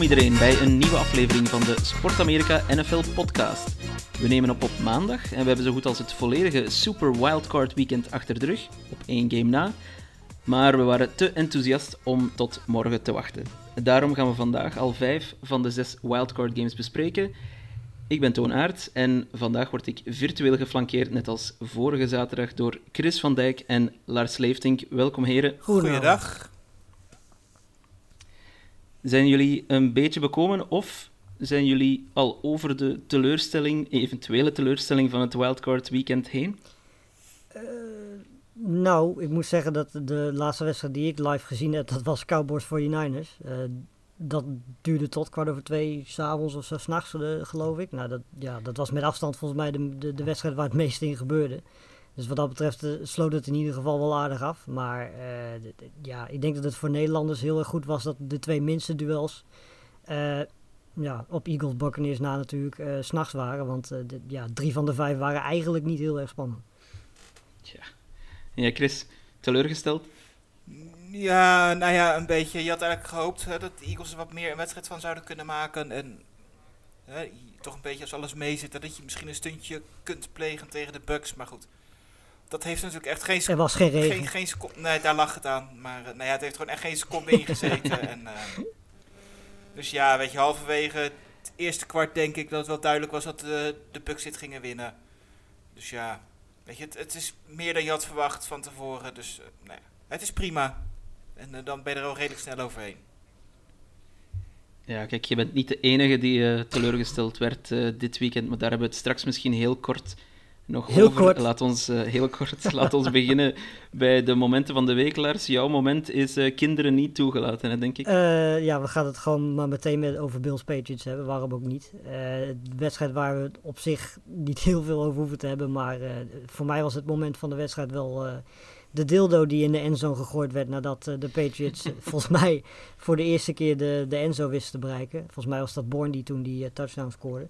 Welkom iedereen bij een nieuwe aflevering van de Sport Amerika NFL podcast. We nemen op op maandag en we hebben zo goed als het volledige Super Wildcard weekend achter de rug, op één game na. Maar we waren te enthousiast om tot morgen te wachten. Daarom gaan we vandaag al vijf van de zes wildcard games bespreken. Ik ben Toon Aert en vandaag word ik virtueel geflankeerd, net als vorige zaterdag, door Chris van Dijk en Lars Leeftink. Welkom heren. Goeiedag. Zijn jullie een beetje bekomen of zijn jullie al over de teleurstelling, eventuele teleurstelling van het wildcard weekend heen? Nou, ik moet zeggen dat de laatste wedstrijd die ik live gezien heb, dat was Cowboys 49ers. Eh dat duurde tot kwart over twee s'avonds of zo, s'nachts geloof ik. Nou, dat, ja, dat was met afstand volgens mij de, de, de wedstrijd waar het meest in gebeurde. Dus wat dat betreft eh, sloot het in ieder geval wel aardig af. Maar eh, ja, ik denk dat het voor Nederlanders heel erg goed was dat de twee minste duels eh, ja, op Eagles Buccaneers na natuurlijk eh, s s'nachts waren. Want eh, de- ja, drie van de vijf waren eigenlijk niet heel erg spannend. En jij, Chris, teleurgesteld? Ja, nou ja, een beetje. Je had eigenlijk gehoopt hè, dat de Eagles er wat meer een wedstrijd van zouden kunnen maken. En hè, toch een beetje als alles meezit, hè, dat je misschien een stuntje kunt plegen tegen de Bucks. Maar goed, dat heeft natuurlijk echt geen Er was geen regen. Geen, geen seconde, nee, daar lag het aan. Maar eh, nou ja, het heeft gewoon echt geen seconde in gezeten. en, eh, dus ja, weet je, halverwege het eerste kwart denk ik dat het wel duidelijk was dat de, de Bucks dit gingen winnen. Dus ja, weet je, het, het is meer dan je had verwacht van tevoren. Dus eh, nou ja, het is prima. En dan ben je er al redelijk snel overheen. Ja, kijk, je bent niet de enige die eh, teleurgesteld werd eh, dit weekend, maar daar hebben we het straks misschien heel kort nog Heel over. kort. Laat ons, eh, heel kort. Laat ons beginnen bij de momenten van de week, Lars. Jouw moment is eh, kinderen niet toegelaten, hè, denk ik. Eh, ja, we gaan het gewoon maar meteen met, over Bills Patriots hebben. Waarom ook niet? De wedstrijd waar we op zich niet heel veel over hoeven te hebben. Maar voor mij was het moment van de wedstrijd wel de dildo die in de endzone gegooid werd. Nadat de Patriots volgens mij voor de eerste keer de, de endzone wisten te bereiken. Volgens mij was dat Bourne die toen die touchdown scoorde.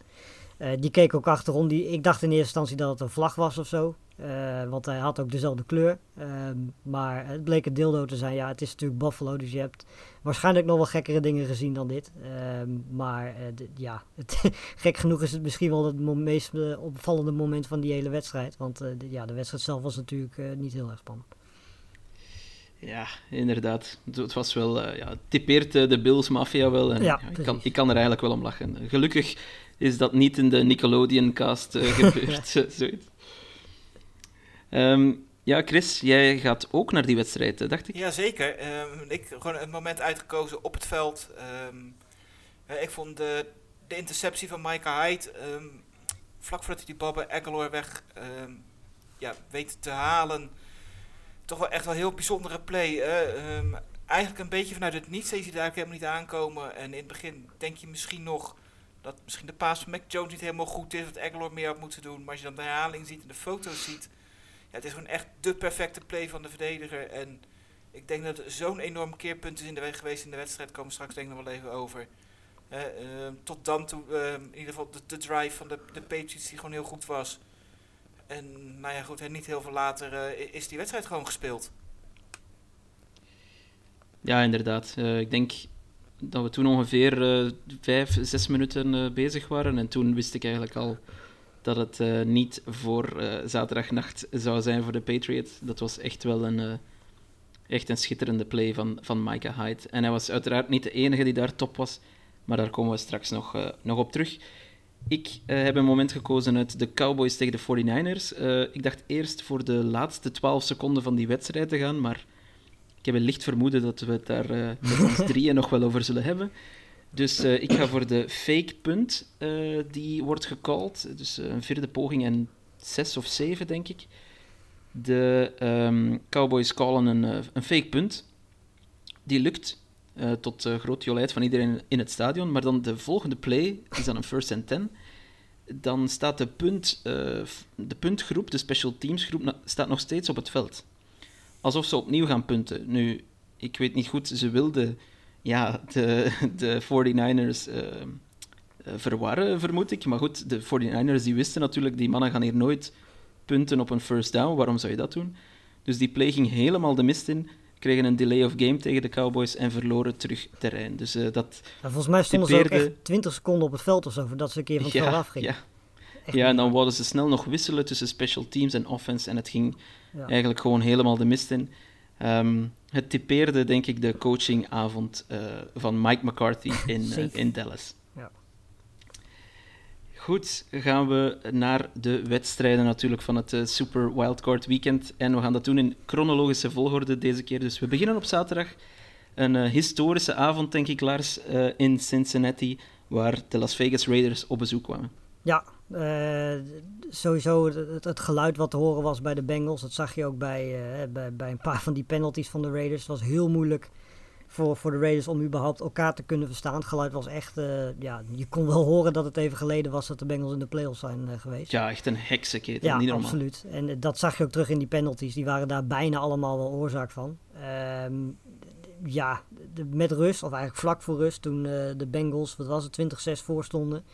Eh, die keek ook achterom. Die, ik dacht in eerste instantie dat het een vlag was of zo. Eh, want hij had ook dezelfde kleur. Ehm, maar het bleek een dildo te zijn. Ja, het is natuurlijk Buffalo. Dus je hebt waarschijnlijk nog wel gekkere dingen gezien dan dit. Ehm, maar eh, ja, het, gek genoeg is het misschien wel het meest opvallende moment van die hele wedstrijd. Want de, ja, de wedstrijd zelf was natuurlijk niet heel erg spannend. Ja, inderdaad. Het- was wel, eh, ja, typeert de Bills Mafia wel. En, Ja, ja, ik, kan, ik kan er eigenlijk wel om lachen. Gelukkig is dat niet in de Nickelodeon-cast eh, gebeurd, zoiets. Ehm, ja, Chris, jij gaat ook naar die wedstrijd, eh, dacht ik. Jazeker. Ehm ik gewoon een moment uitgekozen op het veld. Ehm, eh, ik vond de, de interceptie van Micah Hyde, ehm, vlak voordat hij die bal bij Aguilar weg ehm, ja, weet te halen, toch wel echt wel een heel bijzondere play. Ehm, eigenlijk een beetje vanuit het niets, zie je daar helemaal niet aankomen. En in het begin denk je misschien nog dat misschien de paas van Mac Jones niet helemaal goed is, dat Aguilar meer had moeten doen. Maar als je dan de herhaling ziet en de foto's ziet, ja, het is gewoon echt de perfecte play van de verdediger. En ik denk dat zo'n enorm keerpunt is in de weg geweest in de wedstrijd. Komen we straks denk ik nog wel even over. Eh, ehm, tot dan toe, ehm, in ieder geval de, de drive van de, de Patriots die gewoon heel goed was. En nou ja, goed, en niet heel veel later eh, is die wedstrijd gewoon gespeeld. Ja, inderdaad. Eh, ik denk dat we toen ongeveer eh, vijf, zes minuten eh, bezig waren. En toen wist ik eigenlijk al dat het eh, niet voor zaterdagnacht zou zijn voor de Patriots. Dat was echt wel een, echt een schitterende play van, van Micah Hyde. En hij was uiteraard niet de enige die daar top was. Maar daar komen we straks nog, nog op terug. Ik heb een moment gekozen uit de Cowboys tegen de 49ers. Eh, ik dacht eerst voor de laatste 12 seconden van die wedstrijd te gaan, maar ik heb een licht vermoeden dat we het daar eh, met drieën nog wel over zullen hebben. Dus eh, ik ga voor de fake punt eh, die wordt gecalled. Dus een vierde poging en zes of zeven, denk ik. De ehm, Cowboys callen een, een fake punt. Die lukt tot groot jolijt van iedereen in het stadion. Maar dan de volgende play is dan een first and ten. Dan staat de, punt, de puntgroep, de special teams groep, staat nog steeds op het veld. Alsof ze opnieuw gaan punten. Nu, ik weet niet goed, ze wilden ja, de, de 49ers uh, verwarren, vermoed ik. Maar goed, de 49ers die wisten natuurlijk, die mannen gaan hier nooit punten op een first down. Waarom zou je dat doen? Dus die play ging helemaal de mist in kregen een delay of game tegen de Cowboys en verloren terug terrein. Dus uh, dat ja, volgens mij stonden typeerde... ze ook echt 20 seconden op het veld of zo, voordat ze een keer van het ja, veld afgingen. Ja. Ja, en dan wilden ze snel nog wisselen tussen special teams en offense en het ging ja. eigenlijk gewoon helemaal de mist in. Um, het typeerde, denk ik, de coachingavond uh, van Mike McCarthy in, uh, in Dallas. Ja. Goed, gaan we naar de wedstrijden natuurlijk van het uh, Super Wildcard Weekend. En we gaan dat doen in chronologische volgorde deze keer. Dus we beginnen op zaterdag. Een historische avond, denk ik, Lars, in Cincinnati, waar de Las Vegas Raiders op bezoek kwamen. Ja, sowieso het, het, geluid wat te horen was bij de Bengals. Dat zag je ook bij, bij, bij een paar van die penalties van de Raiders. Het was heel moeilijk voor, voor de Raiders om überhaupt elkaar te kunnen verstaan. Het geluid was echt, uh, ja, je kon wel horen dat het even geleden was dat de Bengals in de playoffs zijn geweest. Ja, echt een heksenketen, ja, niet normaal. absoluut. En dat zag je ook terug in die penalties. Die waren daar bijna allemaal wel oorzaak van. Um, ja, de, met rust, of eigenlijk vlak voor rust, toen de Bengals, wat was het, 20-6 voor stonden.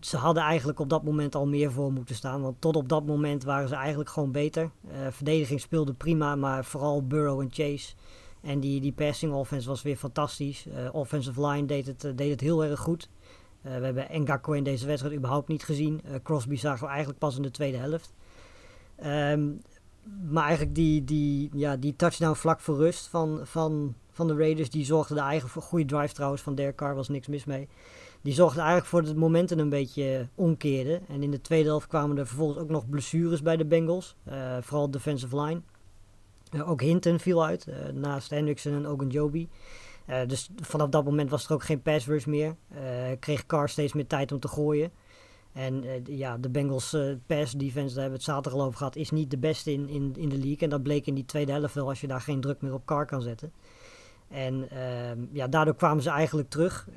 Ze hadden eigenlijk op dat moment al meer voor moeten staan. Want tot op dat moment waren ze eigenlijk gewoon beter. verdediging speelde prima, maar vooral Burrow en Chase en die, die passing offense was weer fantastisch. Uh, offensive line deed het, deed het heel erg goed. We hebben Ngakwe in deze wedstrijd überhaupt niet gezien. Crosby zagen we eigenlijk pas in de tweede helft. Um, maar eigenlijk die, die, ja, die touchdown vlak voor rust van, van, van de Raiders... die zorgde er eigenlijk voor... Goede drive trouwens van Derek Carr, was niks mis mee. Die zorgde eigenlijk voor dat het momenten een beetje omkeerde. En in de tweede helft kwamen er vervolgens ook nog blessures bij de Bengals. vooral defensive line. Uh, ook Hinton viel uit, uh, naast Hendrickson en Ogunjobi. Uh, dus vanaf dat moment was er ook geen pass rush meer. kreeg Carr steeds meer tijd om te gooien. En ja, de Bengals pass defense, daar hebben we het zaterdag over gehad, is niet de beste in, in, in de league. En dat bleek in die tweede helft wel als je daar geen druk meer op Carr kan zetten. En ehm, ja, daardoor kwamen ze eigenlijk terug.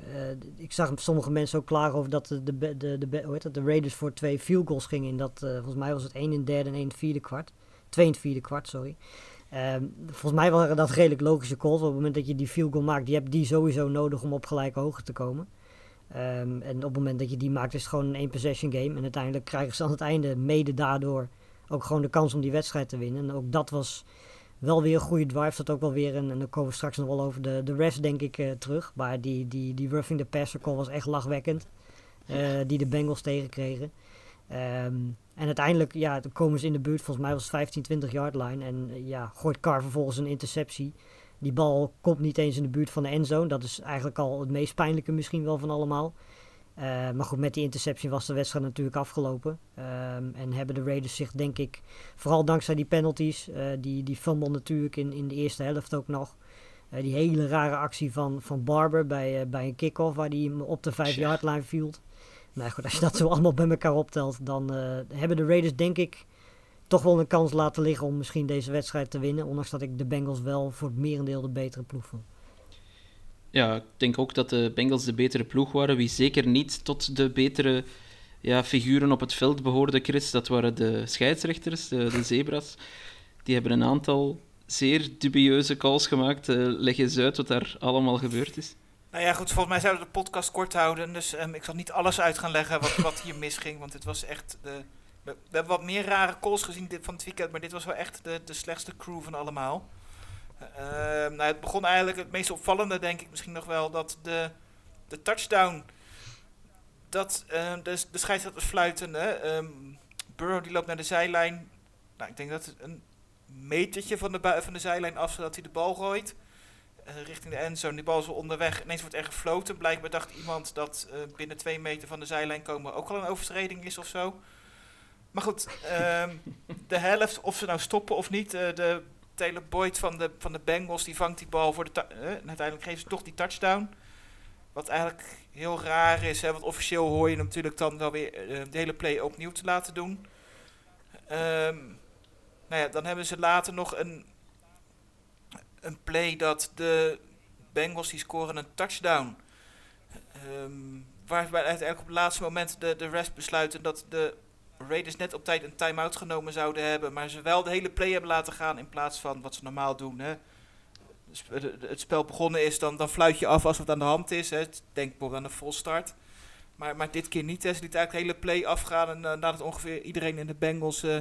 ik zag sommige mensen ook klagen over dat de, de, de, hoe heet dat, de Raiders voor twee field goals gingen. In dat, volgens mij was het één in het derde en één in vierde kwart. Twee in het vierde kwart, sorry. Um, volgens mij waren dat redelijk logische calls. Op het moment dat je die field goal maakt, je die sowieso nodig om op gelijke hoogte te komen. Um, en op het moment dat je die maakt, is het gewoon een één possession game. En uiteindelijk krijgen ze aan het einde mede daardoor ook gewoon de kans om die wedstrijd te winnen. En ook dat was wel weer een goede drive. Dat ook wel weer en dan komen we straks nog wel over de, de refs denk ik uh, terug. Maar die, die, die roughing the passer call was echt lachwekkend. Uh, die de Bengals tegenkregen. Um, en uiteindelijk ja, komen ze in de buurt, volgens mij was het 15, 20 yard line. En uh, ja, gooit Carr vervolgens een interceptie. Die bal komt niet eens in de buurt van de endzone. Dat is eigenlijk al het meest pijnlijke misschien wel van allemaal. Uh, maar goed, met die interceptie was de wedstrijd natuurlijk afgelopen. Um, en hebben de Raiders zich denk ik, vooral dankzij die penalties, uh, die, die fumble natuurlijk in, in de eerste helft ook nog. die hele rare actie van, van Barber bij, bij een kick-off waar hij hem op de 5 yard line viel. Nou goed, als je dat zo allemaal bij elkaar optelt, dan hebben de Raiders denk ik toch wel een kans laten liggen om misschien deze wedstrijd te winnen. Ondanks dat ik de Bengals wel voor het merendeel de betere ploeg vond. Ja, ik denk ook dat de Bengals de betere ploeg waren. Wie zeker niet tot de betere ja, figuren op het veld behoorde, Chris, dat waren de scheidsrechters, de, zebras. Die hebben een aantal zeer dubieuze calls gemaakt. Uh, leg eens uit wat daar allemaal gebeurd is. Nou ja, goed, volgens mij zouden we de podcast kort houden. Dus um, ik zal niet alles uit gaan leggen wat, wat hier misging. Want het was echt. De, we, we, hebben wat meer rare calls gezien dit, van het weekend. Maar dit was wel echt de, de slechtste crew van allemaal. Uh, nou, het begon eigenlijk het meest opvallende, denk ik misschien nog wel. Dat de, de touchdown. Dat uh, de, de scheidsrechters fluiten. Hè, um, Burrow die loopt naar de zijlijn. Nou, ik denk dat het een metertje van de, van de zijlijn af zodat hij de bal gooit. Uh, richting de endzone. Die bal is onderweg. Ineens wordt er gefloten. Blijkbaar dacht iemand dat uh, binnen twee meter van de zijlijn komen ook al een overtreding is of zo. Maar goed, um, de helft, of ze nou stoppen of niet. Uh, de Taylor Boyd van de, van de Bengals die vangt die bal voor de. en uiteindelijk geven ze toch die touchdown. Wat eigenlijk heel raar is. Hè, want officieel hoor je natuurlijk dan wel weer de hele play opnieuw te laten doen. Um, nou ja, dan hebben ze later nog een, een play dat de Bengals die scoren een touchdown. Ehm, waarbij uiteindelijk op het laatste moment de, de rest besluiten dat de Raiders net op tijd een time-out genomen zouden hebben. Maar ze wel de hele play hebben laten gaan in plaats van wat ze normaal doen. Hè. De- Het spel begonnen is, dan, dan fluit je af als het aan de hand is. Hè. Denk bijvoorbeeld aan de volstart. Maar, maar dit keer niet. Hè. Ze lieten eigenlijk de hele play afgaan. En eh, nadat ongeveer iedereen in de Bengals eh,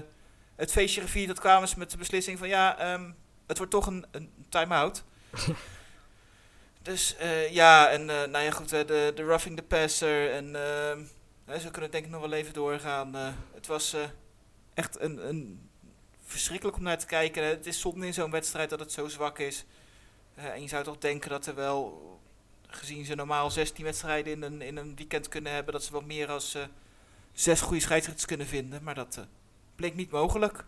het feestje gevierd had, kwamen ze met de beslissing van ja, ehm, het wordt toch een, een time-out. dus eh, ja, en nou ja goed, hè, de, de roughing the passer. En ze kunnen denk ik nog wel even doorgaan. Eh, het was eh, echt een, een verschrikkelijk om naar te kijken. Het is zonde in zo'n wedstrijd dat het zo zwak is. Eh, en je zou toch denken dat er wel, gezien ze normaal 16 wedstrijden in een, in een weekend kunnen hebben, dat ze wel meer als eh, zes goede scheidsrechters kunnen vinden. Maar dat bleek niet mogelijk.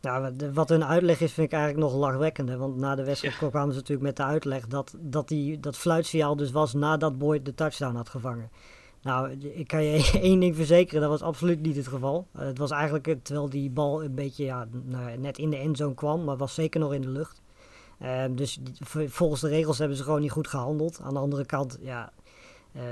Nou, wat- wat hun uitleg is, vind ik eigenlijk nog lachwekkender. Want na de wedstrijd kwamen ze natuurlijk met de uitleg dat, dat die, dat fluitsignaal dus was nadat Boyd de touchdown had gevangen. Nou, ik kan je één ding verzekeren, dat was absoluut niet het geval. Eh, het was eigenlijk, terwijl die bal een beetje ja, nou, net in de endzone kwam, maar was zeker nog in de lucht. Eh, dus volgens de regels hebben ze gewoon niet goed gehandeld. Aan de andere kant, ja, eh,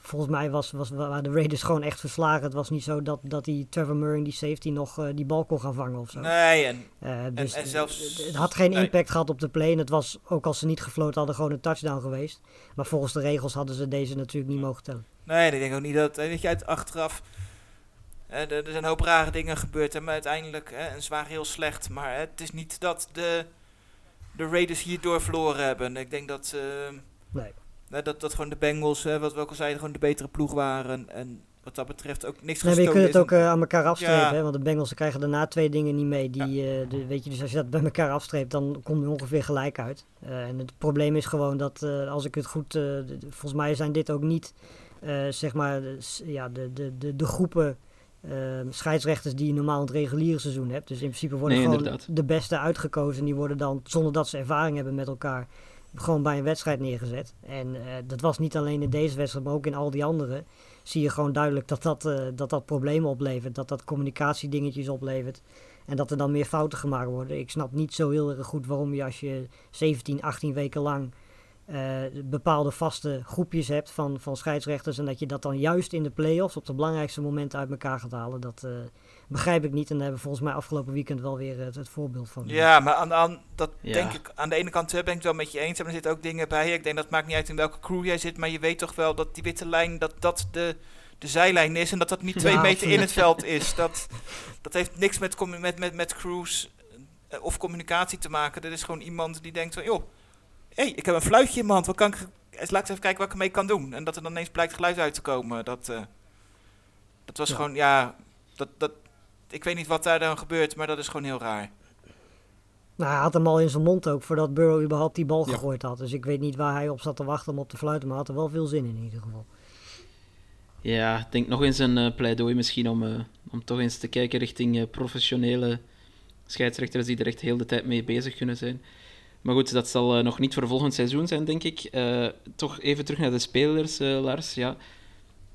volgens mij was, was, waren de Raiders gewoon echt verslagen. Het was niet zo dat, dat die Trevor Murray, die safety, nog eh, die bal kon gaan vangen of zo. Nee, en dus en zelfs- het- had geen nee. impact gehad op de play. En het was, ook als ze niet gefloten hadden, gewoon een touchdown geweest. Maar volgens de regels hadden ze deze natuurlijk niet mogen tellen. Nee, ik denk ook niet dat, eh, weet je, uit achteraf. eh, er, zijn een hoop rare dingen gebeurd, hè, maar uiteindelijk, hè, en ze waren heel slecht. Maar hè, het is niet dat de, de Raiders hierdoor verloren hebben. Ik denk dat, eh, Nee. hè, dat, dat gewoon de Bengals, hè, wat we ook al zeiden, gewoon de betere ploeg waren. En wat dat betreft ook niks Nee, maar je gestolen kunt het ook eh, aan elkaar afstrepen. Ja. Hè? Want de Bengals krijgen daarna twee dingen niet mee. Die, eh, de, weet je, dus als je dat bij elkaar afstreept, dan kom je ongeveer gelijk uit. Eh, en het probleem is gewoon dat, eh, als ik het goed... eh, volgens mij zijn dit ook niet, eh, zeg maar, ja, de, de, de, de groepen... eh, scheidsrechters die je normaal in het reguliere seizoen hebt. Dus in principe worden Nee, gewoon inderdaad. de beste uitgekozen. Die worden dan, zonder dat ze ervaring hebben met elkaar, gewoon bij een wedstrijd neergezet. En eh, dat was niet alleen in deze wedstrijd, maar ook in al die andere. Zie je gewoon duidelijk dat dat, eh, dat, dat problemen oplevert. Dat dat communicatiedingetjes oplevert. En dat er dan meer fouten gemaakt worden. Ik snap niet zo heel erg goed waarom je als je 17, 18 weken lang eh, bepaalde vaste groepjes hebt van, van scheidsrechters. En dat je dat dan juist in de play-offs op de belangrijkste momenten uit elkaar gaat halen. Dat eh, begrijp ik niet. En daar hebben we volgens mij afgelopen weekend wel weer het, het voorbeeld van. Ja, maar aan, aan, dat Ja. denk ik, aan de ene kant ben ik het wel met je eens. Maar er zitten ook dingen bij. Ik denk dat het maakt niet uit in welke crew jij zit. Maar je weet toch wel dat die witte lijn, dat dat de, de zijlijn is. En dat dat niet twee Ja, meter in het veld is. Dat, dat heeft niks met, met, met, met crews eh, of communicatie te maken. Dat is gewoon iemand die denkt van, joh, hey, ik heb een fluitje in mijn hand. Wat kan ik, eens laat ik eens even kijken wat ik ermee kan doen. En dat er dan ineens blijkt geluid uit te komen. Dat, eh, dat was Ja. gewoon, ja, dat, dat, ik weet niet wat daar dan gebeurt, maar dat is gewoon heel raar. Nou, hij had hem al in zijn mond ook voordat Burrow überhaupt die bal Ja. gegooid had. Dus ik weet niet waar hij op zat te wachten om op te fluiten. Maar hij had er wel veel zin in in ieder geval. Ja, ik denk nog eens een eh, pleidooi misschien om, eh, om toch eens te kijken richting eh, professionele scheidsrechters die er echt heel de tijd mee bezig kunnen zijn. Maar goed, dat zal eh, nog niet voor volgend seizoen zijn, denk ik. Eh, toch even terug naar de spelers, eh, Lars. Ja.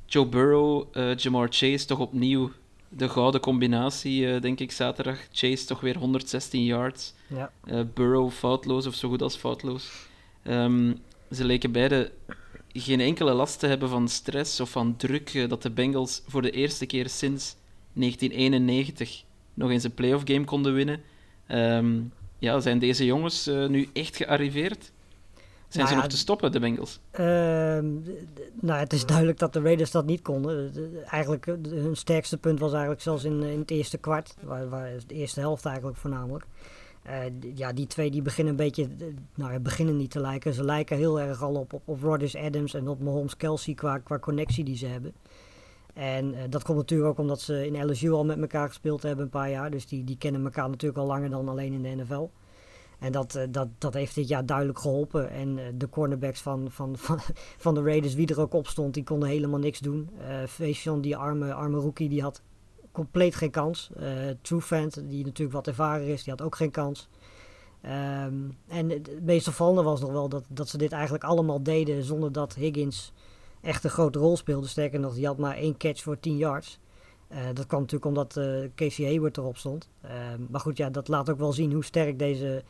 Joe Burrow, Jamar Chase, toch opnieuw de gouden combinatie, denk ik, zaterdag. Chase toch weer 116 yards. Ja. Burrow foutloos of zo goed als foutloos. Ehm, ze leken beide geen enkele last te hebben van stress of van druk dat de Bengals voor de eerste keer sinds 1991 nog eens een playoff game konden winnen. Ehm, ja, zijn deze jongens eh, nu echt gearriveerd? Zijn Nou ze ja, nog te stoppen, de Bengals? Ehm, nou, het is duidelijk dat de Raiders dat niet konden. De- Eigenlijk, hun sterkste punt was eigenlijk zelfs in, in het eerste kwart. Waar, waar, de eerste helft eigenlijk voornamelijk. Eh, ja, die twee die beginnen een beetje, nou beginnen niet te lijken. Ze lijken heel erg al op, op, op Rodgers Adams en op Mahomes Kelsey qua, qua connectie die ze hebben. En eh, dat komt natuurlijk ook omdat ze in LSU al met elkaar gespeeld hebben een paar jaar. Dus die, die kennen elkaar natuurlijk al langer dan alleen in de NFL. En dat, eh, dat, dat heeft dit jaar duidelijk geholpen. En eh, de cornerbacks van, van, van, van de Raiders, wie er ook op stond, die konden helemaal niks doen. Faison, die arme, arme rookie, die had compleet geen kans. Eh Trufant, die natuurlijk wat ervaren is, die had ook geen kans. Ehm, en het meest opvallende was nog wel dat, dat ze dit eigenlijk allemaal deden zonder dat Higgins echt een grote rol speelde. Sterker nog, die had maar één catch voor 10 yards. Eh, dat kwam natuurlijk omdat eh, Casey Hayward erop stond. Eh, maar goed, ja, dat laat ook wel zien hoe sterk deze,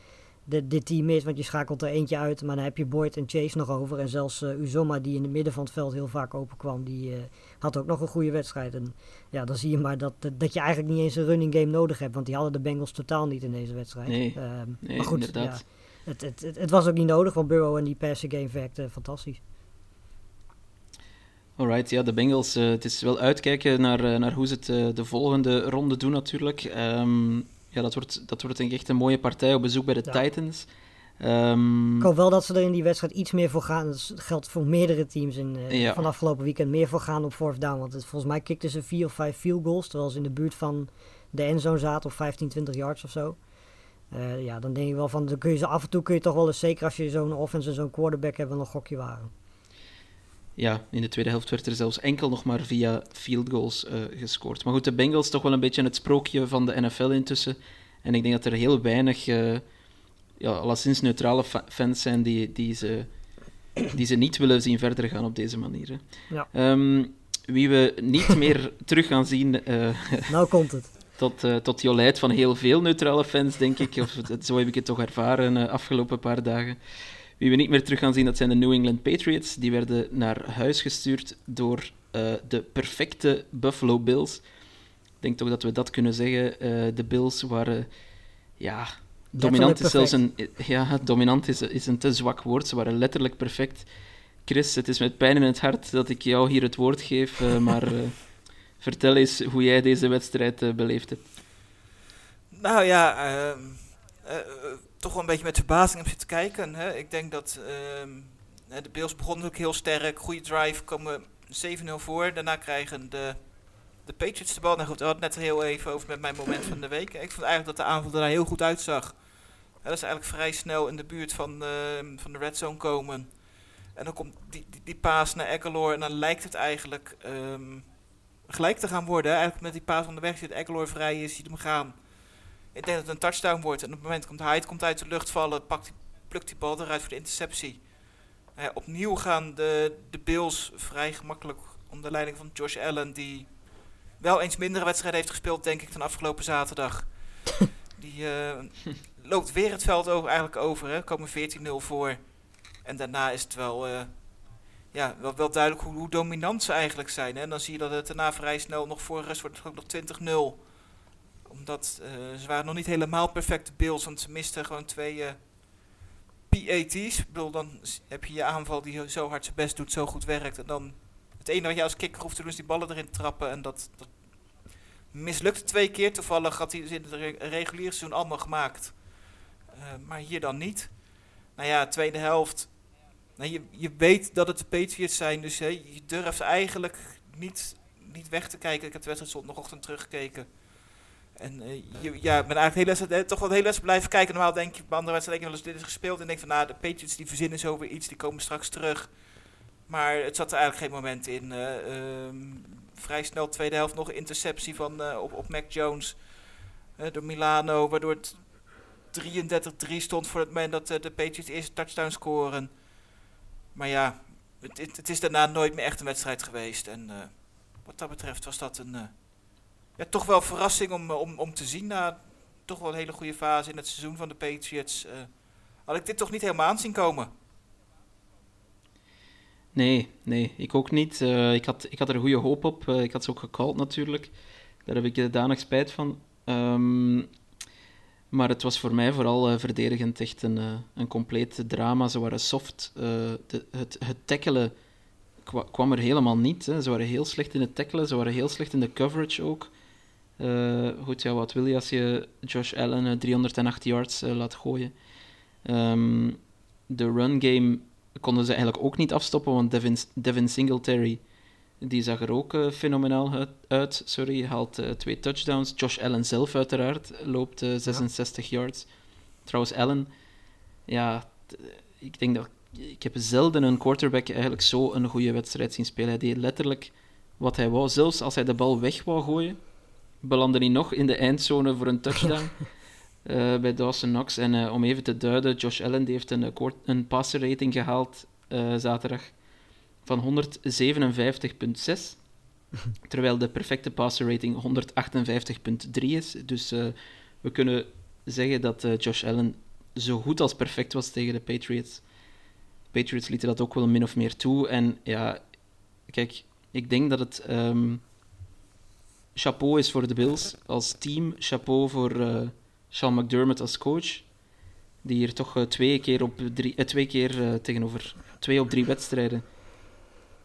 de, dit team is. Want je schakelt er eentje uit, maar dan heb je Boyd en Chase nog over. En zelfs Uzoma, die in het midden van het veld heel vaak open kwam, die had ook nog een goede wedstrijd. En ja, dan zie je maar dat, dat, je eigenlijk niet eens een running game nodig hebt. Want die hadden de Bengals totaal niet in deze wedstrijd. Nee, Ehm, nee, maar goed, ja, het, het, het, het was ook niet nodig, want Burrow en die passing game werkte fantastisch. Alright, ja, de Bengals. eh, het is wel uitkijken naar, eh, naar hoe ze het eh, de volgende ronde doen, natuurlijk. Ehm, ja, dat wordt, dat wordt denk ik echt een mooie partij op bezoek bij de Ja. Titans. Ehm, Ik hoop wel dat ze er in die wedstrijd iets meer voor gaan. Dat geldt voor meerdere teams in, Ja. van afgelopen weekend. Meer voor gaan op fourth down. Want het, volgens mij kikten ze vier of vijf field goals. Terwijl ze in de buurt van de endzone zaten. Of 15, 20 yards of zo. Ja, dan denk ik wel van... Dan kun je ze af en toe kun je toch wel eens... Zeker als je zo'n offense en zo'n quarterback hebt... wel een gokje waren. Ja, in de tweede helft werd er zelfs enkel nog maar via field goals eh, gescoord. Maar goed, de Bengals toch wel een beetje het sprookje van de NFL intussen. En ik denk dat er heel weinig, eh ja, alleszins neutrale fa- fans zijn die, die, ze, die ze niet willen zien verder gaan op deze manier. hè. Ja. Ehm, wie we niet meer terug gaan zien, eh, Nou komt het. tot, eh tot jolijt van heel veel neutrale fans, denk ik. Of zo heb ik het toch ervaren de afgelopen paar dagen. Wie we niet meer terug gaan zien, dat zijn de New England Patriots. Die werden naar huis gestuurd door eh, de perfecte Buffalo Bills. Ik denk toch dat we dat kunnen zeggen. Eh, de Bills waren... Ja, dominant is zelfs een... Ja, dominant is, is een te zwak woord. Ze waren letterlijk perfect. Chris, het is met pijn in het hart dat ik jou hier het woord geef, eh, maar... eh, Vertel eens hoe jij deze wedstrijd beleefd hebt. Nou ja, ehm, eh, eh, toch wel een beetje met verbazing op zitten kijken. Hè. Ik denk dat ehm, de Bills begonnen ook heel sterk. Goede drive, komen 7-0 voor. Daarna krijgen de, de Patriots de bal. Nou goed, we hadden het net heel even over met mijn moment van de week. Ik vond eigenlijk dat de aanval er daar heel goed uitzag. Hè, dat ze eigenlijk vrij snel in de buurt van, ehm, van de red zone komen. En dan komt die, die, die paas naar Eckler en dan lijkt het eigenlijk ehm, gelijk te gaan worden. Eigenlijk met die paas van de weg zit Eckler vrij is, ziet hem gaan. Ik denk dat het een touchdown wordt. En op het moment komt Hyde komt uit de lucht vallen, pakt die, plukt die bal eruit voor de interceptie. Eh, opnieuw gaan de, de Bills vrij gemakkelijk onder leiding van Josh Allen, die wel eens mindere wedstrijden heeft gespeeld, denk ik, dan afgelopen zaterdag. die eh, loopt weer het veld over, eigenlijk over. Hè. Komen 14-0 voor. En daarna is het wel, eh, ja, wel, wel duidelijk hoe, hoe dominant ze eigenlijk zijn. Hè. En dan zie je dat het daarna vrij snel nog voor rust wordt het ook nog 20-0 omdat eh, ze waren nog niet helemaal perfecte Bills, want ze misten gewoon twee eh, PAT's. Ik bedoel, dan heb je je aanval die zo hard zijn best doet, zo goed werkt. En dan het enige wat je als kicker hoeft te doen is die ballen erin trappen. En dat, dat mislukte twee keer. Toevallig had hij in het re- reguliere seizoen allemaal gemaakt. Eh, maar hier dan niet. Nou ja, tweede helft. Nou, je, je weet dat het de Patriots zijn, dus hè, je durft eigenlijk niet, niet weg te kijken. Ik heb de wedstrijd zondagochtend teruggekeken. En eh, ja, ik ben eigenlijk heel eh, toch wel hele wedstrijd blijven kijken. Normaal denk je bij andere wedstrijden eens dit is gespeeld. En denk van, nou, de Patriots die verzinnen zo weer iets, die komen straks terug. Maar het zat er eigenlijk geen moment in. eh, ehm, vrij snel tweede helft nog interceptie van, op, op Mac Jones door Milano. Waardoor het 33-3 stond voor het moment dat de Patriots eerste touchdown scoren. Maar ja, het, het, het is daarna nooit meer echt een wedstrijd geweest. En wat dat betreft was dat een... ja, toch wel verrassing om, eh, om, om te zien na toch wel een hele goede fase in het seizoen van de Patriots. eh, had ik dit toch niet helemaal aanzien komen. Nee, nee, ik ook niet. Eh, ik, had, ik had er goede hoop op. Ik had ze ook gecalled natuurlijk. Daar heb ik danig spijt van. Ehm, maar het was voor mij vooral verdedigend echt een, een compleet drama. Ze waren soft. Het, het tackelen kwa- kwam er helemaal niet. Hè. Ze waren heel slecht in het tackelen. Ze waren heel slecht in de coverage ook. Eh, goed, ja, wat wil je als je Josh Allen eh, 308 yards eh, laat gooien? Ehm, de run game konden ze eigenlijk ook niet afstoppen, want Devin, Devin Singletary die zag er ook eh, fenomenaal uit- uit. Sorry, haalt eh, twee touchdowns. Josh Allen zelf uiteraard loopt eh, 66 yards. Trouwens, Allen, ja, ik denk dat ik heb zelden een quarterback eigenlijk zo een goede wedstrijd zien spelen. Hij deed letterlijk wat hij wou. Zelfs als hij de bal weg wou gooien, belandde hij nog in de eindzone voor een touchdown. eh, bij Dawson Knox. En eh, om even te duiden, Josh Allen die heeft een, een passer rating gehaald eh, zaterdag van 157,6. Terwijl de perfecte passer rating 158,3 is. Dus we kunnen zeggen dat Josh Allen zo goed als perfect was tegen de Patriots. Patriots lieten dat ook wel min of meer toe. En ja, kijk, ik denk dat het um, chapeau is voor de Bills als team. Chapeau voor uh, Sean McDermott als coach. Die hier toch uh, twee keer, op drie, uh, twee keer tegenover twee op drie wedstrijden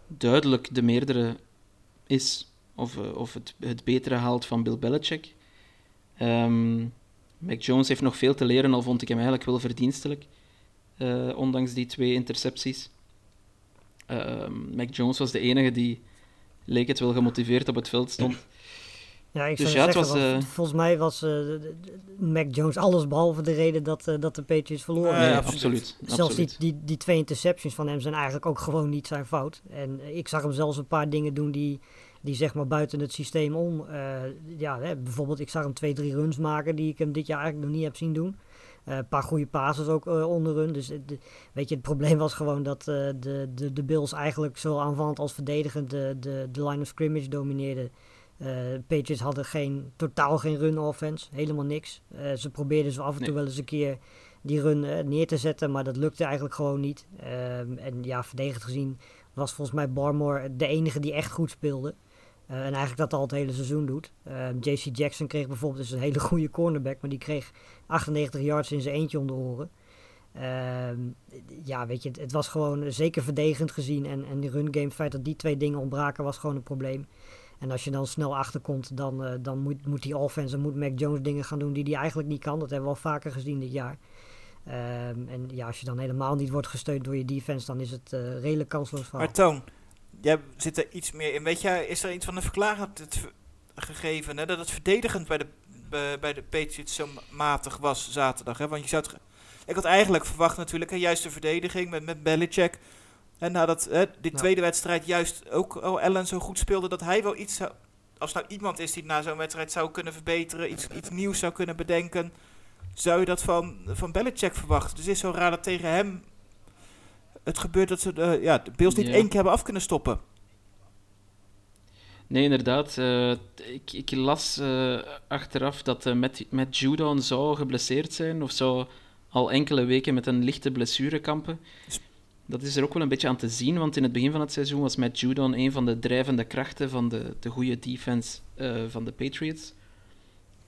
duidelijk de meerdere is. Of, of het, het betere haalt van Bill Belichick. Um, Mac Jones heeft nog veel te leren, al vond ik hem eigenlijk wel verdienstelijk. ondanks die twee intercepties. Uh, Mac Jones was de enige die, leek het wel, gemotiveerd op het veld stond. Ja, ik dus zou ja, zeggen, was, uh... volgens mij was uh, Mac Jones alles behalve de reden dat, uh, dat de Patriots verloren. Nee, absoluut. Zelfs absoluut. Die, die, die twee interceptions van hem zijn eigenlijk ook gewoon niet zijn fout. En ik zag hem zelfs een paar dingen doen die, die zeg maar buiten het systeem om. ja, hè, bijvoorbeeld ik zag hem twee, drie runs maken die ik hem dit jaar eigenlijk nog niet heb zien doen. Een paar goede passes ook onder hun. Dus de, weet je, het probleem was gewoon dat de, de, de Bills eigenlijk zowel aanvallend als verdedigend de, de, de line of scrimmage domineerden. Uh, Patriots hadden geen, totaal geen run offense, helemaal niks. Uh, ze probeerden zo af en toe wel eens een keer die run uh, neer te zetten, maar dat lukte eigenlijk gewoon niet. Ehm, en ja, verdedigend gezien was volgens mij Barmore de enige die echt goed speelde. en eigenlijk dat al het hele seizoen doet. Ehm, JC Jackson kreeg bijvoorbeeld dus een hele goede cornerback, maar die kreeg 98 yards in zijn eentje om de oren. Ehm, ja, weet je, het, het, was gewoon zeker verdedigend gezien. En, en die run game, het feit dat die twee dingen ontbraken, was gewoon een probleem. En als je dan snel achterkomt, dan, uh, dan moet, moet die offense en moet Mac Jones dingen gaan doen die hij eigenlijk niet kan. Dat hebben we al vaker gezien dit jaar. Um, en ja, als je dan helemaal niet wordt gesteund door je defense, dan is het uh, redelijk kansloos Maar Toon, jij zit er iets meer in. Weet je, is er iets van de verklaring gegeven hè, dat het verdedigend bij de, bij, de Patriots zo matig was zaterdag? Hè? Want je zou het, ik had eigenlijk verwacht natuurlijk een juiste verdediging met, met Belichick en nadat hè, die tweede wedstrijd juist ook oh, Allen zo goed speelde, dat hij wel iets zou, Als nou iemand is die na zo'n wedstrijd zou kunnen verbeteren, iets, iets nieuws zou kunnen bedenken, zou je dat van, van Belichick verwachten. Dus het is zo raar dat tegen hem het gebeurt dat ze de, ja, de Bills niet één keer hebben af kunnen stoppen. Nee, inderdaad. Uh, ik, ik, las uh, achteraf dat uh, met, met Judon zou geblesseerd zijn of zou al enkele weken met een lichte blessure kampen dat is er ook wel een beetje aan te zien, want in het begin van het seizoen was Matt Judon een van de drijvende krachten van de, de goede defense uh, van de Patriots.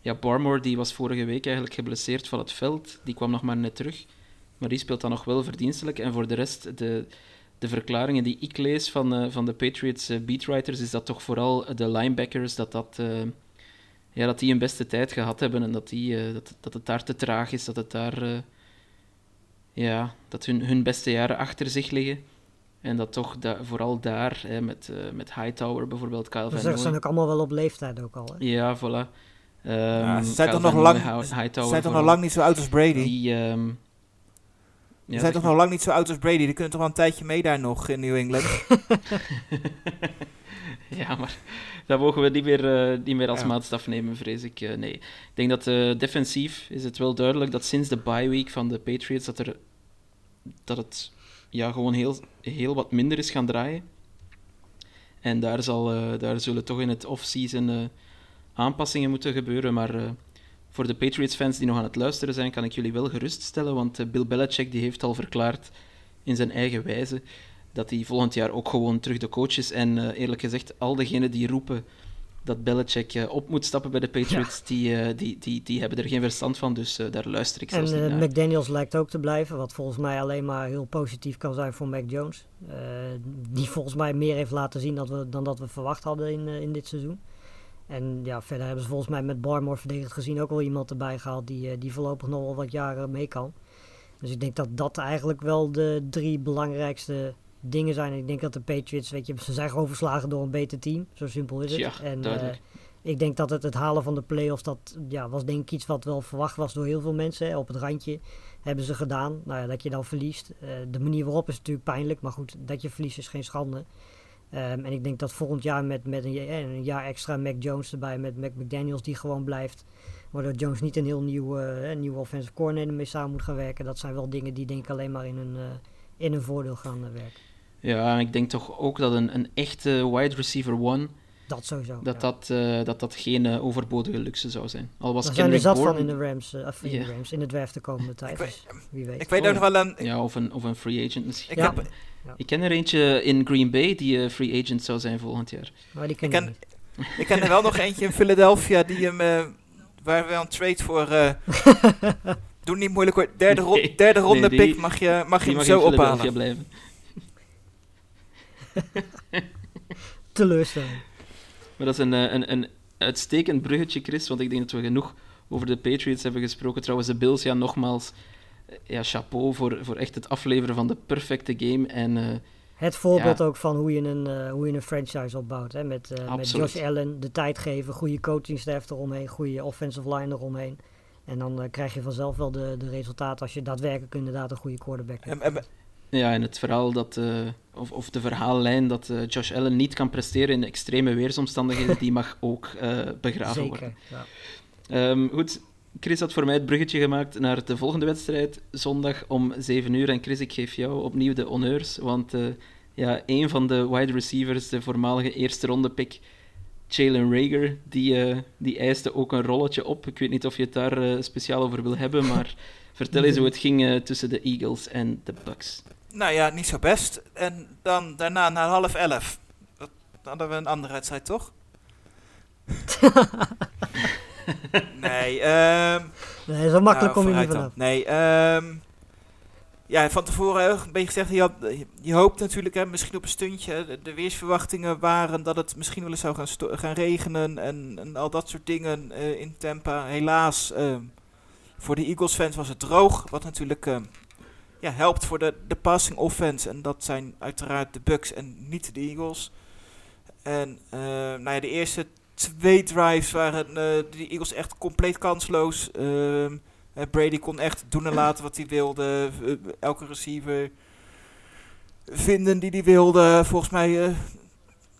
Ja, Barmore die was vorige week eigenlijk geblesseerd van het veld, die kwam nog maar net terug, maar die speelt dan nog wel verdienstelijk. En voor de rest, de, de verklaringen die ik lees van, uh, van de Patriots uh, beatwriters, is dat toch vooral de linebackers, dat, dat, ja, dat die een beste tijd gehad hebben en dat, die, dat, dat het daar te traag is, dat het daar ja, dat hun, hun beste jaren achter zich liggen. En dat toch da vooral daar, hè, met, uh, met Hightower bijvoorbeeld, Kyle Van Ze zijn ook allemaal wel op leeftijd ook al. Hè? Ja, voilà. Um, ja, ze zijn toch nog lang, zijn toch nog lang niet zo oud als Brady? Die, um, ja, ze zijn toch nog lang niet zo oud als Brady? Die kunnen toch wel een tijdje mee daar nog in New England? ja, maar dat mogen we niet meer, uh, niet meer als ja. maatstaf nemen, vrees ik. Uh, nee. Ik denk dat uh, defensief is het wel duidelijk dat sinds de bye week van de Patriots dat, er, dat het ja, gewoon heel, heel wat minder is gaan draaien. En daar, zal, daar zullen toch in het off-season aanpassingen moeten gebeuren. Maar voor de Patriots-fans die nog aan het luisteren zijn, kan ik jullie wel geruststellen. Want Bill Belichick die heeft al verklaard in zijn eigen wijze dat hij volgend jaar ook gewoon terug de coach is. En eerlijk gezegd, al degenen die roepen dat Belichick uh, op moet stappen bij de Patriots, die, uh, die, die, die hebben er geen verstand van, dus daar luister ik zelfs en, niet naar. McDaniels lijkt ook te blijven, wat volgens mij alleen maar heel positief kan zijn voor Mac Jones. die volgens mij meer heeft laten zien dat we, dan dat we verwacht hadden in, in dit seizoen. En ja, verder hebben ze volgens mij met Barmore verdedigd gezien ook wel iemand erbij gehaald die, die voorlopig nog wel wat jaren mee kan. Dus ik denk dat dat eigenlijk wel de drie belangrijkste dingen zijn. En ik denk dat de Patriots, weet je, ze zijn gewoon verslagen door een beter team. Zo simpel is het. Ja, en uh, ik denk dat het, het halen van de playoffs, dat ja, was denk ik iets wat wel verwacht was door heel veel mensen. Hè. Op het randje hebben ze gedaan. Nou ja, dat je dan verliest. Uh, de manier waarop is natuurlijk pijnlijk, maar goed, dat je verliest is geen schande. Um, en ik denk dat volgend jaar met, met een, een, jaar extra Mac Jones erbij, met Mac McDaniels die gewoon blijft. Waardoor Jones niet een heel nieuw, uh, nieuw offensive coordinator mee samen moet gaan werken. Dat zijn wel dingen die denk ik alleen maar in een, in een voordeel gaan werken. Ja, en ik denk toch ook dat een, een echte wide receiver one Dat sowieso. dat, ja. dat, eh, dat dat geen eh, overbodige luxe zou zijn. Al was Daar zijn er Kendrick zat van in de Rams, eh, of in de Rams, in de draft de komende tijd. Ik weet- dus wie weet. Ik weet ook nog wel een... Ik, Ja, of een, of een free agent misschien. ik Ja. heb, Ik ken er eentje in Green Bay die free agent zou zijn volgend jaar. Maar die ken Ik ken- niet. ik ken er wel nog eentje in Philadelphia die hem... eh, waar we een trade voor... eh Doe niet moeilijk hoor. Derde, ro- Nee. derde ronde Nee, die- pick mag je, mag je hem mag zo ophalen. blijven. Teleurstelling. Maar dat is een, eh, een, een uitstekend bruggetje, Chris, want ik denk dat we genoeg over de Patriots hebben gesproken. Trouwens, de Bills, ja, nogmaals, eh, ja, chapeau voor, voor echt het afleveren van de perfecte game. En eh, Het voorbeeld Ja. ook van hoe je een, eh, hoe je een franchise opbouwt. Hè? Met, eh, met. Josh Allen de tijd geven, goede coachingstaff eromheen, goede offensive line eromheen. En dan eh, krijg je vanzelf wel de, de resultaten als je daadwerkelijk inderdaad een goede quarterback hebt. En, en, ja, en het verhaal dat, eh, of, of de verhaallijn dat eh, Josh Allen niet kan presteren in extreme weersomstandigheden, die mag ook eh, begraven worden. Ja. Ehm, goed, Chris had voor mij het bruggetje gemaakt naar de volgende wedstrijd, zondag om 7 uur. En Chris, ik geef jou opnieuw de honneurs, want ja, een van de wide receivers, de voormalige eerste ronde pick, Jalen Rager, die, die eiste ook een rolletje op. Ik weet niet of je het daar speciaal over wil hebben, maar vertel eens hoe het ging tussen de Eagles en de Bucks. Nou ja, niet zo best. En dan daarna naar half elf. Dat- Dan hadden we een andere wedstrijd, toch? nee, ehm... Nee, zo makkelijk Nou, kom je niet vanaf. Nee, ehm ja, van tevoren heel een beetje gezegd, je, had, je, hoopt natuurlijk hè, misschien op een stuntje. De, de weersverwachtingen waren dat het misschien wel eens zou gaan, gaan regenen en, en al dat soort dingen eh, in Tampa. Helaas, ehm, voor de Eagles fans was het droog, wat natuurlijk ja, helpt voor de, de passing offense. En dat zijn uiteraard de Bucks en niet de Eagles. En ehm, nou ja, de eerste twee drives waren eh, de Eagles echt compleet kansloos. Ehm, eh, Brady kon echt doen en laten wat hij wilde. Eh, elke receiver vinden die hij wilde. Volgens mij, eh,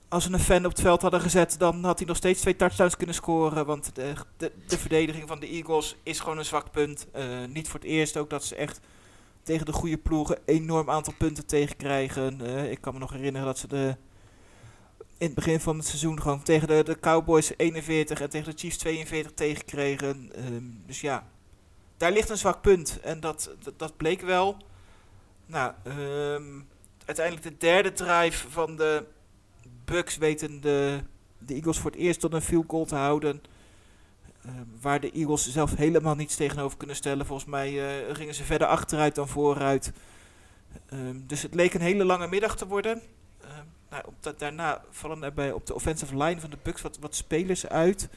als ze een fan op het veld hadden gezet, dan had hij nog steeds twee touchdowns kunnen scoren. Want de, de, de verdediging van de Eagles is gewoon een zwak punt. Eh, niet voor het eerst ook dat ze echt tegen de goede ploegen enorm aantal punten tegenkrijgen. Eh, ik kan me nog herinneren dat ze de, in het begin van het seizoen gewoon tegen de, de Cowboys 41 en tegen de Chiefs 42 tegenkregen. Ehm, dus ja, daar ligt een zwak punt. En dat, dat, bleek wel. Nou, ehm, uiteindelijk de derde drive van de Bucks weten de, de Eagles voor het eerst tot een field goal te houden. Ehm, waar de Eagles zelf helemaal niets tegenover kunnen stellen. Volgens mij eh, gingen ze verder achteruit dan vooruit. Ehm, dus het leek een hele lange middag te worden. Ehm, nou, op dat, daarna vallen er bij, op de offensive line van de Bucks wat, wat spelers uit.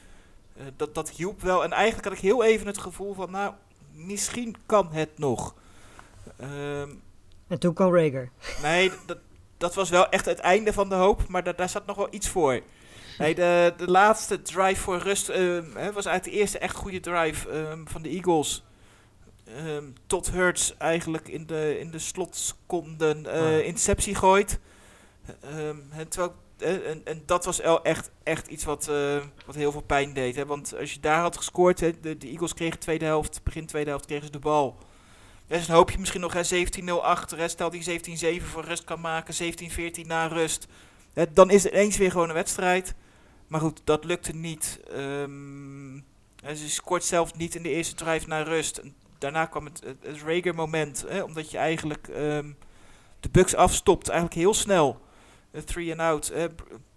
Eh, dat, dat hielp wel. En eigenlijk had ik heel even het gevoel van, nou, misschien kan het nog. Ehm, En toen kwam Rager. nee, dat, dat was wel echt het einde van de hoop, maar da- daar zat nog wel iets voor. Nee, de, de laatste drive voor rust ehm, was eigenlijk de eerste echt goede drive ehm, van de Eagles. Ehm, tot Hurts eigenlijk in de, in de slotseconden Ah. interceptie gooit. En, terwijl, en, en dat was echt, echt iets wat, wat heel veel pijn deed. Hè? Want als je daar had gescoord, hè, de, de Eagles kregen tweede helft, begin tweede helft kregen ze de bal. Ja, dus dan hoop je misschien nog hè, 17-0 achter. Hè, stel die 17-7 voor rust kan maken, 17-14 na rust. Hè, dan is het eens weer gewoon een wedstrijd. Maar goed, dat lukte niet. Hè, ze scoort zelf niet in de eerste drive naar rust. Daarna kwam het, het, het Rager moment. Hè, omdat je eigenlijk ehm, de Bucks afstopt. Eigenlijk heel snel. Eh, three and out.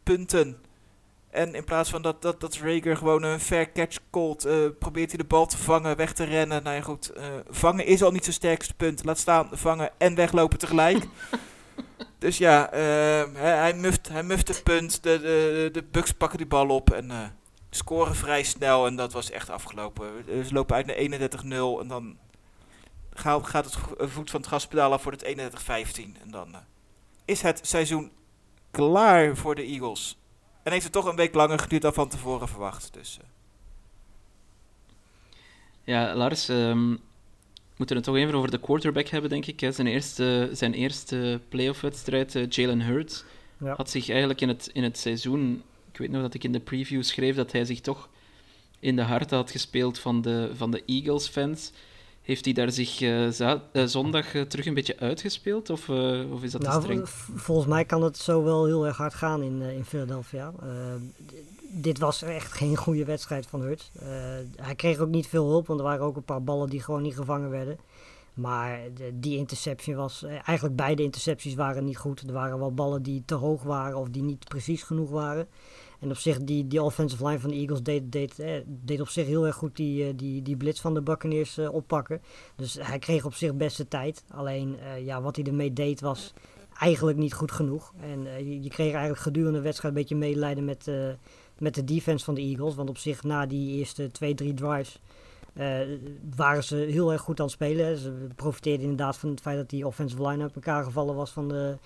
punten. En in plaats van dat, dat, dat Rager gewoon een fair catch called, eh, probeert hij de bal te vangen, weg te rennen. Nou ja, goed, eh, vangen is al niet zijn sterkste punt. Laat staan, vangen en weglopen tegelijk. dus ja, hij, hij, muft, hij muft het punt. De, de, de Bucks pakken die bal op en eh, scoren vrij snel. En dat was echt afgelopen. Eh, Ze lopen uit naar 31-0 en dan gaat, het eh, voet van het gaspedaal af voor het 31-15. En dan is het seizoen klaar voor de Eagles. En heeft het toch een week langer geduurd dan van tevoren verwacht. Dus, Ja, Lars, ehm, moeten het toch even over de quarterback hebben, denk ik. hè. Zijn eerste, zijn eerste playoff-wedstrijd, eh, Jalen Hurts, Ja. had zich eigenlijk in het, in het seizoen... Ik weet nog dat ik in de preview schreef dat hij zich toch in de harten had gespeeld van de, van de Eagles-fans. Heeft hij daar zich eh, za- eh, zondag terug een beetje uitgespeeld? Of, of is dat te Nou, streng? v- volgens mij kan het zo wel heel erg hard gaan in, in Philadelphia. D- dit was echt geen goede wedstrijd van Hurts. Eh, hij kreeg ook niet veel hulp, want er waren ook een paar ballen die gewoon niet gevangen werden. Maar die interception was... eh, eigenlijk beide intercepties waren niet goed. Er waren wel ballen die te hoog waren of die niet precies genoeg waren. En op zich, die, die offensive line van de Eagles deed, deed, eh, deed op zich heel erg goed die, die, die blitz van de Buccaneers oppakken. Dus hij kreeg op zich best de tijd. Alleen, ja, wat hij ermee deed was eigenlijk niet goed genoeg. En je, je kreeg eigenlijk gedurende de wedstrijd een beetje medelijden met, met de defense van de Eagles. Want op zich na die eerste twee, drie drives eh, waren ze heel erg goed aan het spelen. Ze profiteerden inderdaad van het feit dat die offensive line uit elkaar gevallen was van de,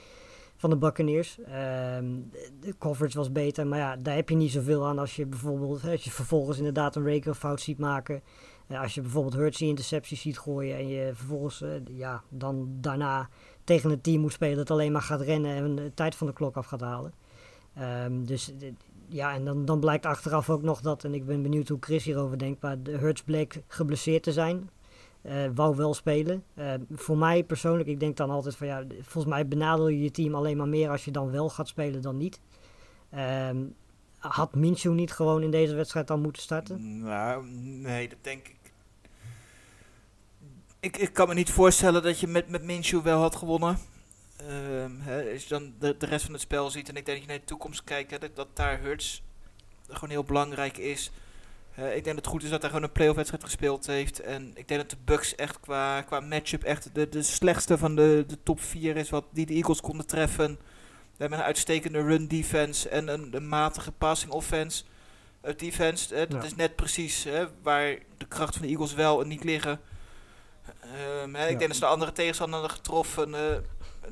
van de Buccaneers. Ehm, de coverage was beter, maar ja, daar heb je niet zoveel aan als je bijvoorbeeld, als je vervolgens inderdaad een Raker fout ziet maken. Eh, als je bijvoorbeeld Hurts intercepties ziet gooien en je vervolgens eh, ja, dan daarna tegen een team moet spelen dat alleen maar gaat rennen en de tijd van de klok af gaat halen. Ehm, dus eh, ja, en dan, dan blijkt achteraf ook nog dat, en ik ben benieuwd hoe Chris hierover denkt, maar de Hurts bleek geblesseerd te zijn. Eh, wou wel spelen. Eh, voor mij persoonlijk, ik denk dan altijd van ja, volgens mij benadel je je team alleen maar meer als je dan wel gaat spelen dan niet. Ehm, had Minshew niet gewoon in deze wedstrijd dan moeten starten? Nou, nee, dat denk ik. Ik, ik kan me niet voorstellen dat je met, met Minshew wel had gewonnen. Ehm, hè, als je dan de, de rest van het spel ziet en ik denk dat je naar de toekomst kijkt, hè, dat, dat daar Hurts gewoon heel belangrijk is. Ik denk dat het goed is dat hij gewoon een playoff wedstrijd gespeeld heeft. En ik denk dat de Bucks echt qua, qua matchup echt de, de slechtste van de, de top 4 is wat die de Eagles konden treffen. We hebben een uitstekende run defense en een, een matige passing offense. Uh, defense, hè, dat Ja. is net precies hè, waar de kracht van de Eagles wel en niet liggen. Ehm, hè, ik Ja. denk dat ze de andere tegenstander hadden getroffen. en, eh,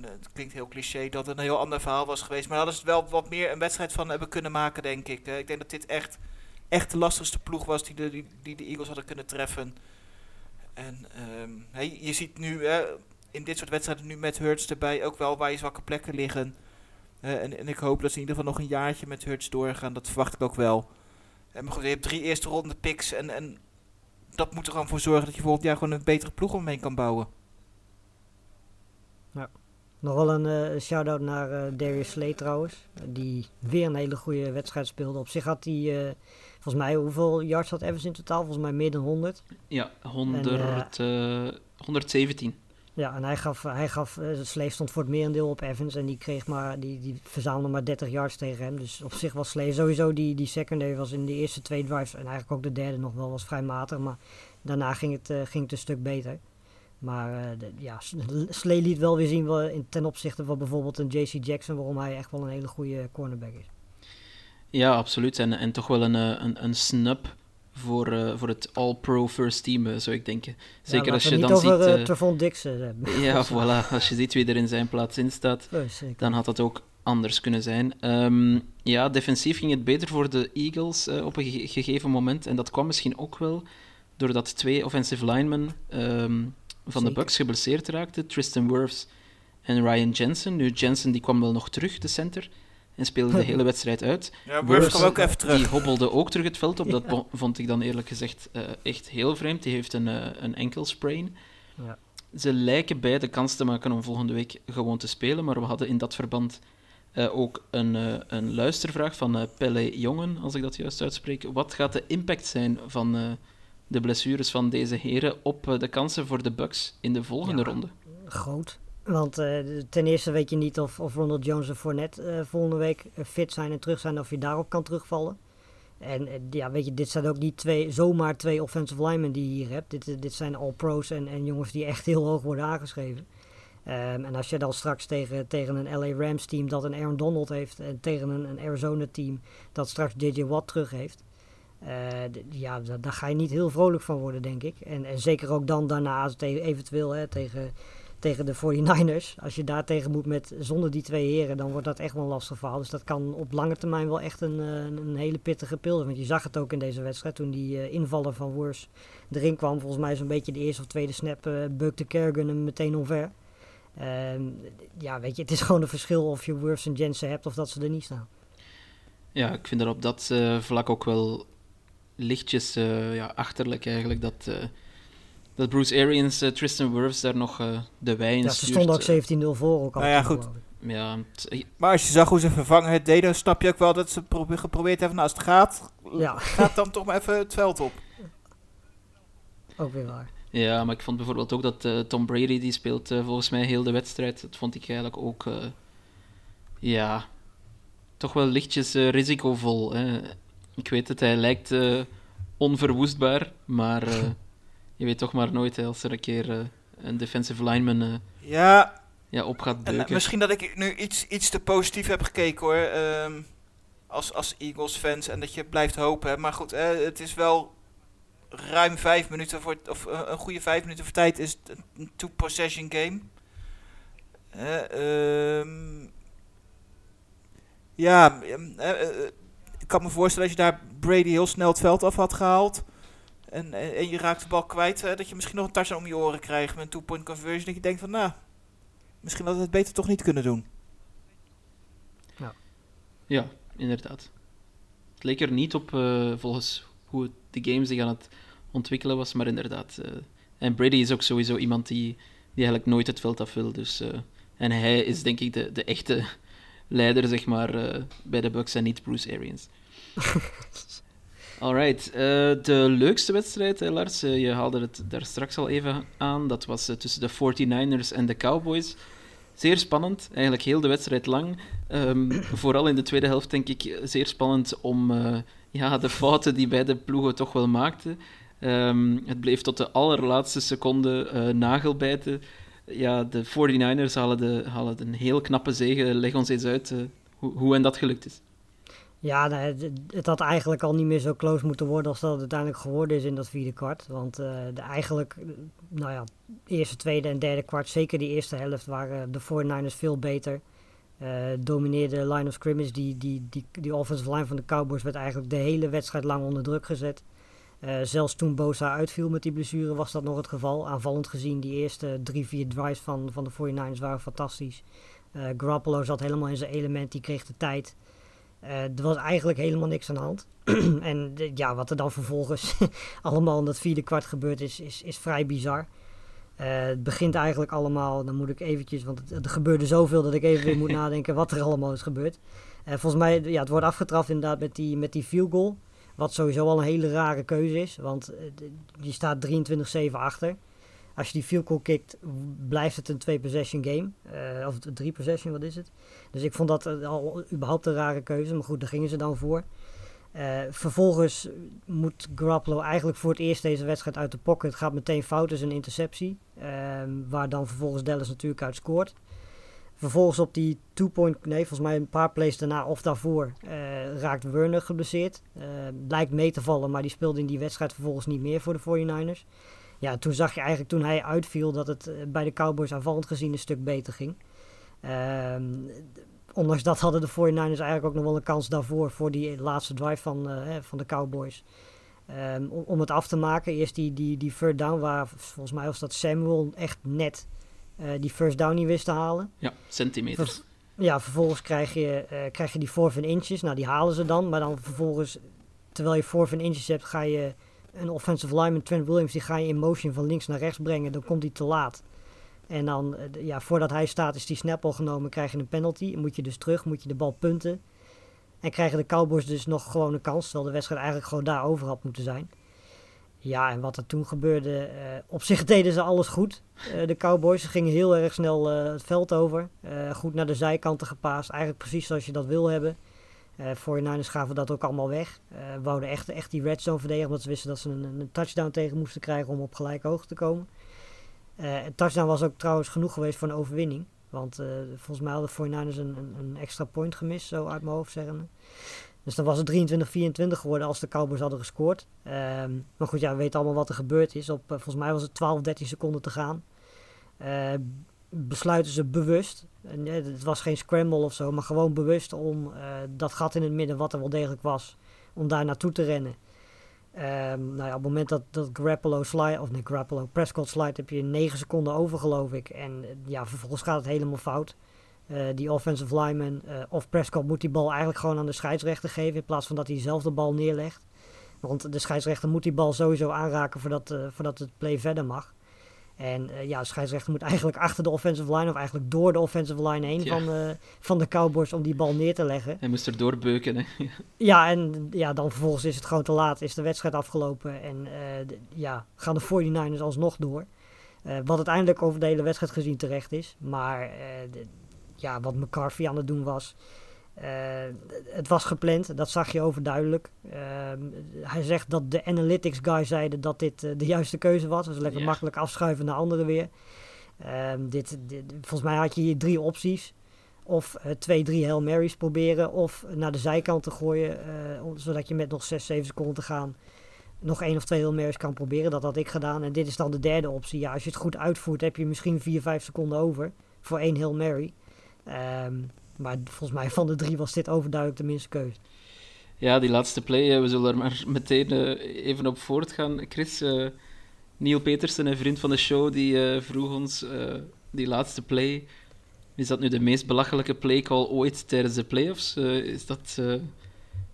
het klinkt heel cliché dat het een heel ander verhaal was geweest. Maar hadden ze wel wat meer een wedstrijd van hebben kunnen maken, denk ik. Eh, ik denk dat dit echt, echt de lastigste ploeg was die de, die, de Eagles hadden kunnen treffen. En ehm, je ziet nu in dit soort wedstrijden nu met Hurts erbij ook wel waar je zwakke plekken liggen. Eh, en, en ik hoop dat ze in ieder geval nog een jaartje met Hurts doorgaan. Dat verwacht ik ook wel. En maar goed, je hebt drie eerste ronde picks. En, en dat moet er gewoon voor zorgen dat je volgend jaar gewoon een betere ploeg omheen kan bouwen. Nog wel een eh, shout-out naar eh, Darius Slay trouwens. die weer een hele goede wedstrijd speelde. Op zich had hij, eh, volgens mij, hoeveel yards had Evans in totaal? Volgens mij meer dan 100. Ja, 100, eh, 117. Ja, en hij gaf, hij gaf Slay stond voor het merendeel op Evans. En die, kreeg maar, die, die verzamelde maar 30 yards tegen hem. Dus op zich was Slay sowieso, die, die secondary was in de eerste twee drives. En eigenlijk ook de derde nog wel, was vrij matig. Maar daarna ging het, ging het een stuk beter. Maar eh, de- ja, S- Slay liet wel weer zien in, ten opzichte van bijvoorbeeld een JC Jackson, waarom hij echt wel een hele goede cornerback is. Ja, absoluut. En, en toch wel een, eh, een, een snub voor, eh, voor het All-Pro First Team, zou ik denken. Zeker ja, als je dan over ziet... eh, Trevon Dix eh, hebben. ja, voilà. Als je ziet wie er in zijn plaats in staat, Oh, dan had dat ook anders kunnen zijn. Ehm, ja, defensief ging het beter voor de Eagles op een ge- gegeven moment. En dat kwam misschien ook wel doordat twee offensive linemen ehm, van de. Bucks geblesseerd raakten. Tristan Wirfs en Ryan Jensen. Nu, Jensen die kwam wel nog terug, de center. En speelde de hele wedstrijd uit. Ja, Wirfs, Wurf kwam ook even terug. Die hobbelde ook terug het veld op. Dat vond ik dan eerlijk gezegd eh, echt heel vreemd. Die heeft een, eh, een enkel sprain. Ja. Ze lijken beide kans te maken om volgende week gewoon te spelen. Maar we hadden in dat verband eh, ook een, eh, een luistervraag van eh, Pelle Jongen, als ik dat juist uitspreek. Wat gaat de impact zijn van eh, de blessures van deze heren op eh, de kansen voor de Bucks in de volgende Ja. ronde? groot. Want eh, ten eerste weet je niet of, of Ronald Jones en Fournette eh, volgende week fit zijn en terug zijn, of je daarop kan terugvallen. En ja, weet je, dit zijn ook niet twee, zomaar twee offensive linemen die je hier hebt. Dit, dit zijn all pros en, en jongens die echt heel hoog worden aangeschreven. Ehm, en als je dan straks tegen, tegen een LA Rams team dat een Aaron Donald heeft en tegen een, een Arizona team dat straks JJ Watt terug heeft. Eh, ja, da- daar ga je niet heel vrolijk van worden, denk ik. En, en zeker ook dan daarna, eventueel hè, tegen, tegen de 49ers. Als je daar tegen moet met zonder die twee heren, dan wordt dat echt wel een lastig verhaal. Dus dat kan op lange termijn wel echt een, eh, een hele pittige pil. Want je zag het ook in deze wedstrijd toen die eh, invaller van Wurs erin kwam. Volgens mij zo'n beetje de eerste of tweede snap uh, bukte Kerrigan hem meteen omver. Ehm, ja, weet je, het is gewoon een verschil of je Wurs en Jensen hebt of dat ze er niet staan. Ja, ik vind er op dat vlak ook wel lichtjes eh, ja, achterlijk eigenlijk dat, eh, dat Bruce Arians uh, Tristan Wirfs daar nog uh, de wijn Ja, ze stonden ook 17-0 voor. Ook nou ja, goed. Ja, maar als je zag hoe ze vervangen het deden, snap je ook wel dat ze probe geprobeerd hebben. Nou, als het gaat, ja. gaat dan toch maar even het veld op. Ook weer waar. Ja, maar ik vond bijvoorbeeld ook dat uh, Tom Brady, die speelt uh, volgens mij heel de wedstrijd. Dat vond ik eigenlijk ook, uh, ja, toch wel lichtjes risicovol. Hè. Ik weet dat hij lijkt onverwoestbaar, maar je weet toch maar nooit hè, als er een keer een defensive lineman ja. Ja, op gaat beuken. En, misschien dat ik nu iets, iets te positief heb gekeken hoor, um, als, als Eagles-fans. En dat je blijft hopen. Maar goed, het is wel ruim vijf minuten voor, of uh, een goede vijf minuten voor tijd is een two-possession game. Uh, um, ja, uh, ik kan me voorstellen als je daar Brady heel snel het veld af had gehaald. En, en, en je raakt de bal kwijt, dat je misschien nog een touchdown om je oren krijgt met een two-point conversion. Dat je denkt van, nou, misschien hadden we het beter toch niet kunnen doen. Ja, ja inderdaad. Het leek er niet op, volgens hoe de game zich aan het ontwikkelen was, maar inderdaad. Uh, en Brady is ook sowieso iemand die, die eigenlijk nooit het veld af wil. Dus, uh, en hij is denk ik de, de echte leider zeg maar, uh, bij de Bucks en niet Bruce Arians. Alright, de leukste wedstrijd, hè, Lars, je haalde het daar straks al even aan. Dat was tussen de 49ers en de Cowboys. Zeer spannend, eigenlijk heel de wedstrijd lang. Um, vooral in de tweede helft denk ik zeer spannend om ja, de fouten die beide ploegen toch wel maakten. Um, het bleef tot de allerlaatste seconde uh, nagelbijten. Ja, de 49ers halen, de, halen een heel knappe zege. Leg ons eens uit uh, hoe, hoe en dat gelukt is. Ja, het, het, had eigenlijk al niet meer zo close moeten worden als dat het uiteindelijk geworden is in dat vierde kwart. Want uh, de eigenlijk, nou ja, eerste, tweede en derde kwart, zeker die eerste helft, waren de 49ers veel beter. Uh, domineerde line of scrimmage. Die, die, die, die offensive line van de Cowboys werd eigenlijk de hele wedstrijd lang onder druk gezet. Uh, zelfs toen Bosa uitviel met die blessure was dat nog het geval. Aanvallend gezien, die eerste drie, vier drives van, van de 49ers waren fantastisch. Garoppolo zat helemaal in zijn element, die kreeg de tijd. Er was eigenlijk helemaal niks aan de hand. en ja, wat er dan vervolgens allemaal in dat vierde kwart gebeurd is, is, is vrij bizar. Uh, het begint eigenlijk allemaal, dan moet ik eventjes, want het, er gebeurde zoveel dat ik even weer moet nadenken wat er allemaal is gebeurd. Uh, volgens mij, ja, het wordt afgetraft inderdaad met die, met die field goal. Wat sowieso al een hele rare keuze is, want uh, je staat 23-7 achter. Als je die field goal kikt, blijft het een twee possession game. of drie possession, wat is het? Dus ik vond dat al überhaupt een rare keuze, maar goed, daar gingen ze dan voor. Uh, vervolgens moet Garoppolo eigenlijk voor het eerst deze wedstrijd uit de pocket. Het gaat meteen fout, is een interceptie. Uh, waar dan vervolgens Dallas natuurlijk uit scoort. Vervolgens op die two-point, nee, volgens mij een paar plays daarna of daarvoor uh, raakt Werner geblesseerd. lijkt mee te vallen, maar die speelde in die wedstrijd vervolgens niet meer voor de 49ers. Ja, toen zag je eigenlijk toen hij uitviel dat het bij de Cowboys aanvallend gezien een stuk beter ging. Ehm, ondanks dat hadden de 49ers eigenlijk ook nog wel een kans daarvoor, voor die laatste drive van, uh, van de Cowboys. Um, om, om, het af te maken, eerst die, die, die first down, waar volgens mij was dat Samuel echt net uh, die first down niet wist te halen. Ja, centimeters. Ver, ja, vervolgens krijg je, uh, krijg je die fourth inches. Nou, die halen ze dan, maar dan vervolgens, terwijl je fourth inches hebt, ga je een offensive lineman, Trent Williams, die ga je in motion van links naar rechts brengen. Dan komt hij te laat. En dan, ja, voordat hij staat, is die snap al genomen, krijg je een penalty. Moet je dus terug, moet je de bal punten. En krijgen de Cowboys dus nog gewoon een kans, terwijl de wedstrijd eigenlijk gewoon daar over had moeten zijn. Ja, en wat er toen gebeurde, uh, op zich deden ze alles goed. Uh, de Cowboys gingen heel erg snel het veld over. goed naar de zijkanten gepaast, eigenlijk precies zoals je dat wil hebben. Voor je ers gaven dat ook allemaal weg. wouden echt, echt die red zone verdedigen, omdat ze wisten dat ze een, een touchdown tegen moesten krijgen om op gelijke hoogte te komen. Uh, touchdown was ook trouwens genoeg geweest voor een overwinning. Want uh, volgens mij hadden de 49ers een, een, een, extra point gemist, zo uit mijn hoofd zeggen. Dus dan was het 23-24 geworden als de Cowboys hadden gescoord. Um, maar goed, ja, we weten allemaal wat er gebeurd is. Op, uh, volgens mij was het 12, 13 seconden te gaan. besluiten ze bewust. En, het was geen scramble of zo, maar gewoon bewust om dat gat in het midden, wat er wel degelijk was, om daar naartoe te rennen. Um, nou ja, op het moment dat, dat Garoppolo slide, of nee, Garoppolo, Prescott slide, heb je 9 seconden over, geloof ik. En ja, vervolgens gaat het helemaal fout. Die offensive lineman of Prescott moet die bal eigenlijk gewoon aan de scheidsrechter geven in plaats van dat hij zelf de bal neerlegt. Want de scheidsrechter moet die bal sowieso aanraken voordat, eh, voordat het play verder mag. En eh, ja, de scheidsrechter moet eigenlijk achter de offensive line, of eigenlijk door de offensive line heen Ja. van, de, van de Cowboys om die bal neer te leggen. Hij moest er doorbeuken. Hè. Ja, en ja, dan vervolgens is het gewoon te laat, is de wedstrijd afgelopen en eh, de- ja, gaan de 49ers alsnog door. Eh, wat uiteindelijk over de hele wedstrijd gezien terecht is. Maar eh, de- ja, wat McCarthy aan het doen was, eh, het was gepland, dat zag je overduidelijk. Ehm, hij zegt dat de analytics guy zeiden dat dit eh, de juiste keuze was. Dus lekker Ja. makkelijk afschuiven naar anderen weer. Ehm, dit, dit- volgens mij had je hier drie opties. Of eh, twee, drie Hail Marys proberen. Of naar de zijkant te gooien. eh, zodat je met nog 6, 7 seconden te gaan. nog één of twee Hail Marys kan proberen. Dat had ik gedaan. En dit is dan de derde optie. Ja, als je het goed uitvoert, heb je misschien 4, 5 seconden over. Voor één Hail Mary. Ehm, maar volgens mij van de drie was dit overduidelijk de minste keuze. Ja, die laatste play, eh, we zullen er maar meteen eh, even op voortgaan. Chris, eh Neil Petersen, een vriend van de show, die eh, vroeg ons eh, die laatste play. Is dat nu de meest belachelijke playcall ooit tijdens de playoffs? Eh is dat, eh,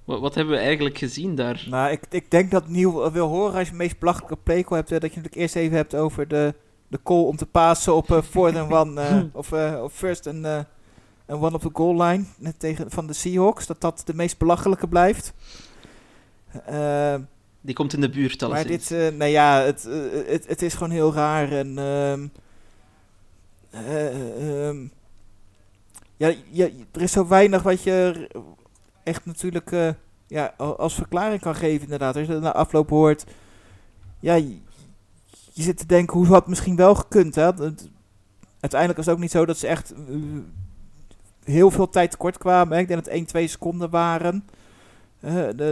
wat, wat hebben we eigenlijk gezien daar? Nou, ik, ik denk dat Nieuw wil horen als je de meest belachelijke playcall hebt. dat je het eerst even hebt over de, de call om te passen op eh fourth and one. eh, of, eh, of first and, and one op de goal line. Net tegen, van de Seahawks. Dat dat de meest belachelijke blijft. Eh, Die komt in de buurt maar alleszins. dit, eh nou ja, het, eh, het, het is gewoon heel raar. En, ehm, eh, ehm, ja, ja, er is zo weinig wat je echt natuurlijk ja, als verklaring kan geven, inderdaad. Als je dat na afloop hoort, ja, je, je zit te denken, hoe had het misschien wel gekund, hè? Uiteindelijk was het ook niet zo dat ze echt heel veel tijd tekort kwamen. Ik denk dat het 1, 2 seconden waren.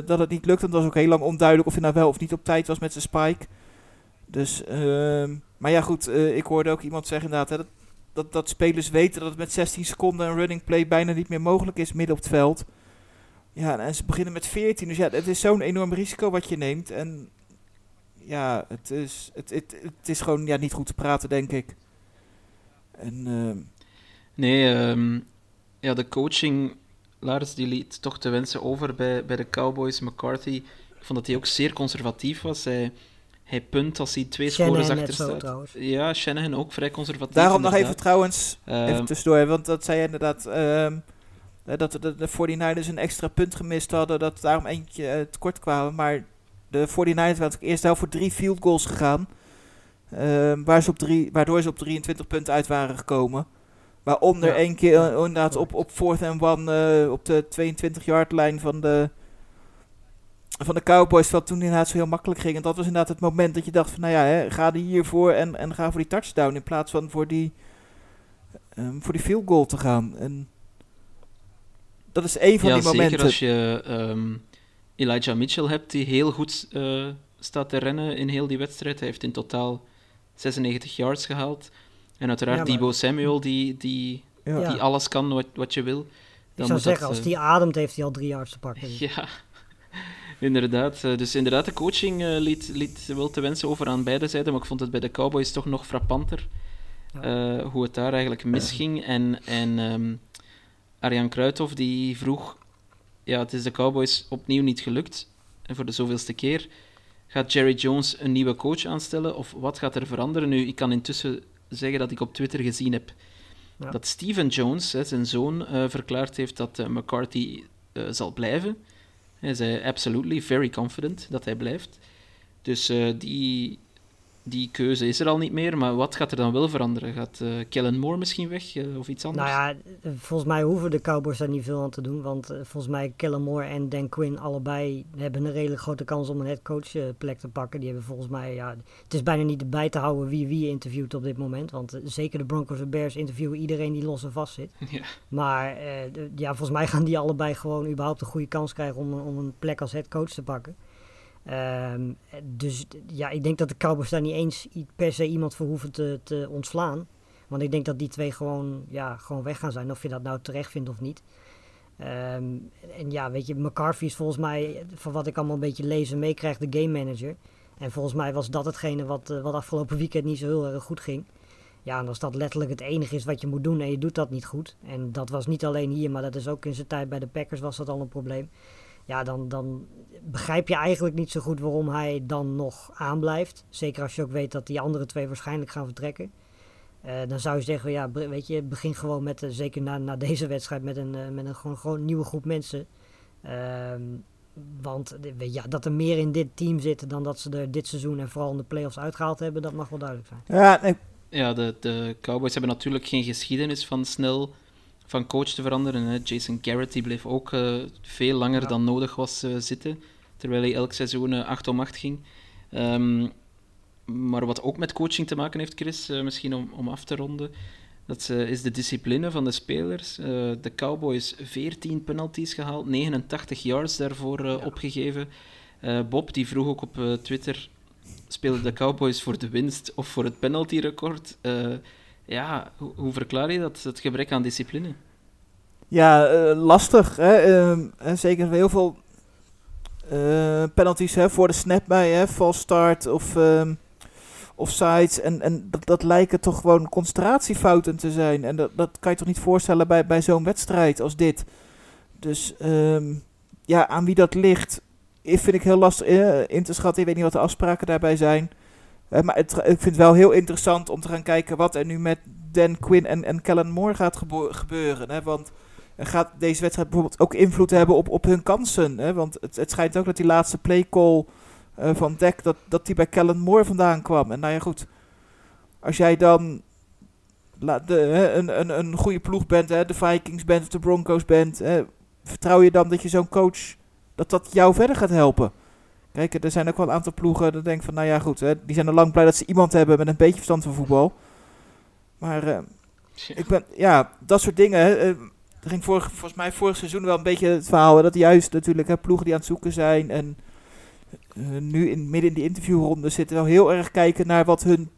Dat het niet lukte. Het was ook heel lang onduidelijk of hij nou wel of niet op tijd was met zijn spike. Dus, ehm, maar ja goed, eh, ik hoorde ook iemand zeggen inderdaad, hè, dat, dat, dat spelers weten dat het met 16 seconden een running play bijna niet meer mogelijk is midden op het veld. Ja, en ze beginnen met 14, dus ja, het is zo'n enorm risico wat je neemt. En ja, het is, het, het, is gewoon ja, niet goed te praten, denk ik. En ehm, Nee, ehm, ja, de coaching, Lars, die liet toch te wensen over bij, bij de Cowboys. McCarthy, ik vond dat hij ook zeer conservatief was. Hij, hij punt als hij twee Shanahan scores net achter zo, staat. trouwens. Ja, Shanahan ook vrij conservatief. daarom nog even trouwens, Ehm, Even tussendoor, hè, want dat zei je inderdaad. ehm, eh, dat de, de 49ers een extra punt gemist hadden. Dat daarom eentje eh, tekort kwamen. Maar de 49ers waren eerst wel voor drie field goals gegaan. ehm, waar ze op drie, waardoor ze op 23 punten uit waren gekomen. Waaronder Ja. één keer eh, inderdaad op, op fourth and one eh, op de 22 yard lijn van de, van de Cowboys. Wat toen inderdaad zo heel makkelijk ging. En dat was inderdaad het moment dat je dacht van nou ja, hè, ga er hiervoor en, en ga voor die touchdown. In plaats van voor die, ehm, voor die field goal te gaan. En dat is één van ja, die momenten. zeker als je ehm, Elijah Mitchell hebt, die heel goed eh, staat te rennen in heel die wedstrijd. Hij heeft in totaal 96 yards gehaald. En uiteraard Ja, maar- Debo Samuel, die, die, Ja. Die alles kan wat, wat je wil. Ik Dan zou moet dat, zeggen, als eh, die ademt, heeft hij al drie yards te pakken. Ja, inderdaad. Eh, Dus inderdaad, de coaching eh, liet, liet wel te wensen over aan beide zijden, maar ik vond het bij de Cowboys toch nog frappanter Ja. eh, hoe het daar eigenlijk misging. En, en ehm, Arjan Kruithof die vroeg, ja, het is de Cowboys opnieuw niet gelukt, en voor de zoveelste keer. Gaat Jerry Jones een nieuwe coach aanstellen, of wat gaat er veranderen? Nu, ik kan intussen zeggen dat ik op Twitter gezien heb Ja. dat Steven Jones, hè, zijn zoon, eh, verklaard heeft dat eh, McCarthy eh, zal blijven. Hij zei absolutely very confident dat hij blijft. Dus die, die keuze is er al niet meer. Maar wat gaat er dan wel veranderen? Gaat eh Kellen Moore misschien weg eh, of iets anders? Nou ja, volgens mij hoeven de Cowboys daar niet veel aan te doen. Want eh, volgens mij Kellen Moore en Dan Quinn allebei hebben een redelijk grote kans om een headcoach plek te pakken. Die hebben volgens mij, ja, het is bijna niet bij te houden wie wie interviewt op dit moment. Want zeker de Broncos en Bears interviewen iedereen die los en vast zit. Ja. Maar ja, volgens mij gaan die allebei gewoon überhaupt een goede kans krijgen om, een- om een plek als headcoach te pakken. Ehm, dus ja, ik denk dat de Cowboys daar niet eens per se iemand voor hoeven te, te ontslaan. Want ik denk dat die twee gewoon, ja, gewoon weg gaan zijn. Of je dat nou terecht vindt of niet. Ehm, en ja, weet je, McCarthy is volgens mij, van wat ik allemaal een beetje lees en meekrijg, de game manager. En volgens mij was dat hetgene wat, eh, wat afgelopen weekend niet zo heel erg goed ging. Ja, en als dat letterlijk het enige is wat je moet doen en je doet dat niet goed. En dat was niet alleen hier, maar dat is ook in zijn tijd bij de Packers was dat al een probleem. Ja, dan, dan begrijp je eigenlijk niet zo goed waarom hij dan nog aanblijft. Zeker als je ook weet dat die andere twee waarschijnlijk gaan vertrekken. Eh, dan zou je zeggen, ja, weet je, begin gewoon met, eh, zeker na, na deze wedstrijd, met een, eh, met een gewoon, gewoon nieuwe groep mensen. Ehm, want ja, dat er meer in dit team zitten dan dat ze er dit seizoen en vooral in de playoffs uitgehaald hebben, dat mag wel duidelijk zijn. Ja, nee, Ja, de, de Cowboys hebben natuurlijk geen geschiedenis van snel van coach te veranderen. Hè. Jason Garrett die bleef ook eh, veel langer Ja. dan nodig was eh, zitten, terwijl hij elk seizoen eh, 8 om 8 ging. Ehm, maar wat ook met coaching te maken heeft, Chris, eh, misschien om, om af te ronden, dat eh, is de discipline van de spelers. Eh, de Cowboys 14 penalties gehaald, 89 yards daarvoor eh, opgegeven. Eh, Bob die vroeg ook op eh, Twitter spelen de Cowboys voor de winst of voor het penaltyrecord? Eh ja, hoe, hoe verklaar je dat, het gebrek aan discipline? Ja, eh, lastig. Hè? Ehm, zeker heel veel eh, penalties hè, voor de snap bij, hè? false start of ehm offsides. En, en dat, dat lijken toch gewoon concentratiefouten te zijn. En dat, dat kan je toch niet voorstellen bij, bij zo'n wedstrijd als dit. Dus ehm, ja, aan wie dat ligt, vind ik heel lastig eh, in te schatten. Ik weet niet wat de afspraken daarbij zijn. Eh, maar ik vind het wel heel interessant om te gaan kijken wat er nu met Dan Quinn en, en Kellen Moore gaat gebeuren. Hè? Want en gaat deze wedstrijd bijvoorbeeld ook invloed hebben op, op hun kansen? Hè? Want het, het schijnt ook dat die laatste playcall eh van Deck, dat, dat die bij Kellen Moore vandaan kwam. En nou ja, goed. Als jij dan de, een, een, een goede ploeg bent, hè, de Vikings bent of de Broncos bent, hè, vertrouw je dan dat je zo'n coach, dat dat jou verder gaat helpen? Kijk, er zijn ook wel een aantal ploegen dat denk van, nou ja, goed, hè, die zijn al lang blij dat ze iemand hebben met een beetje verstand van voetbal. Maar eh, ik ben, ja, dat soort dingen. Hè, eh, er ging vorig, volgens mij vorig seizoen wel een beetje het verhaal. Dat juist natuurlijk hè, ploegen die aan het zoeken zijn. En eh, nu in, midden in die interviewronde zitten wel heel erg kijken naar wat hun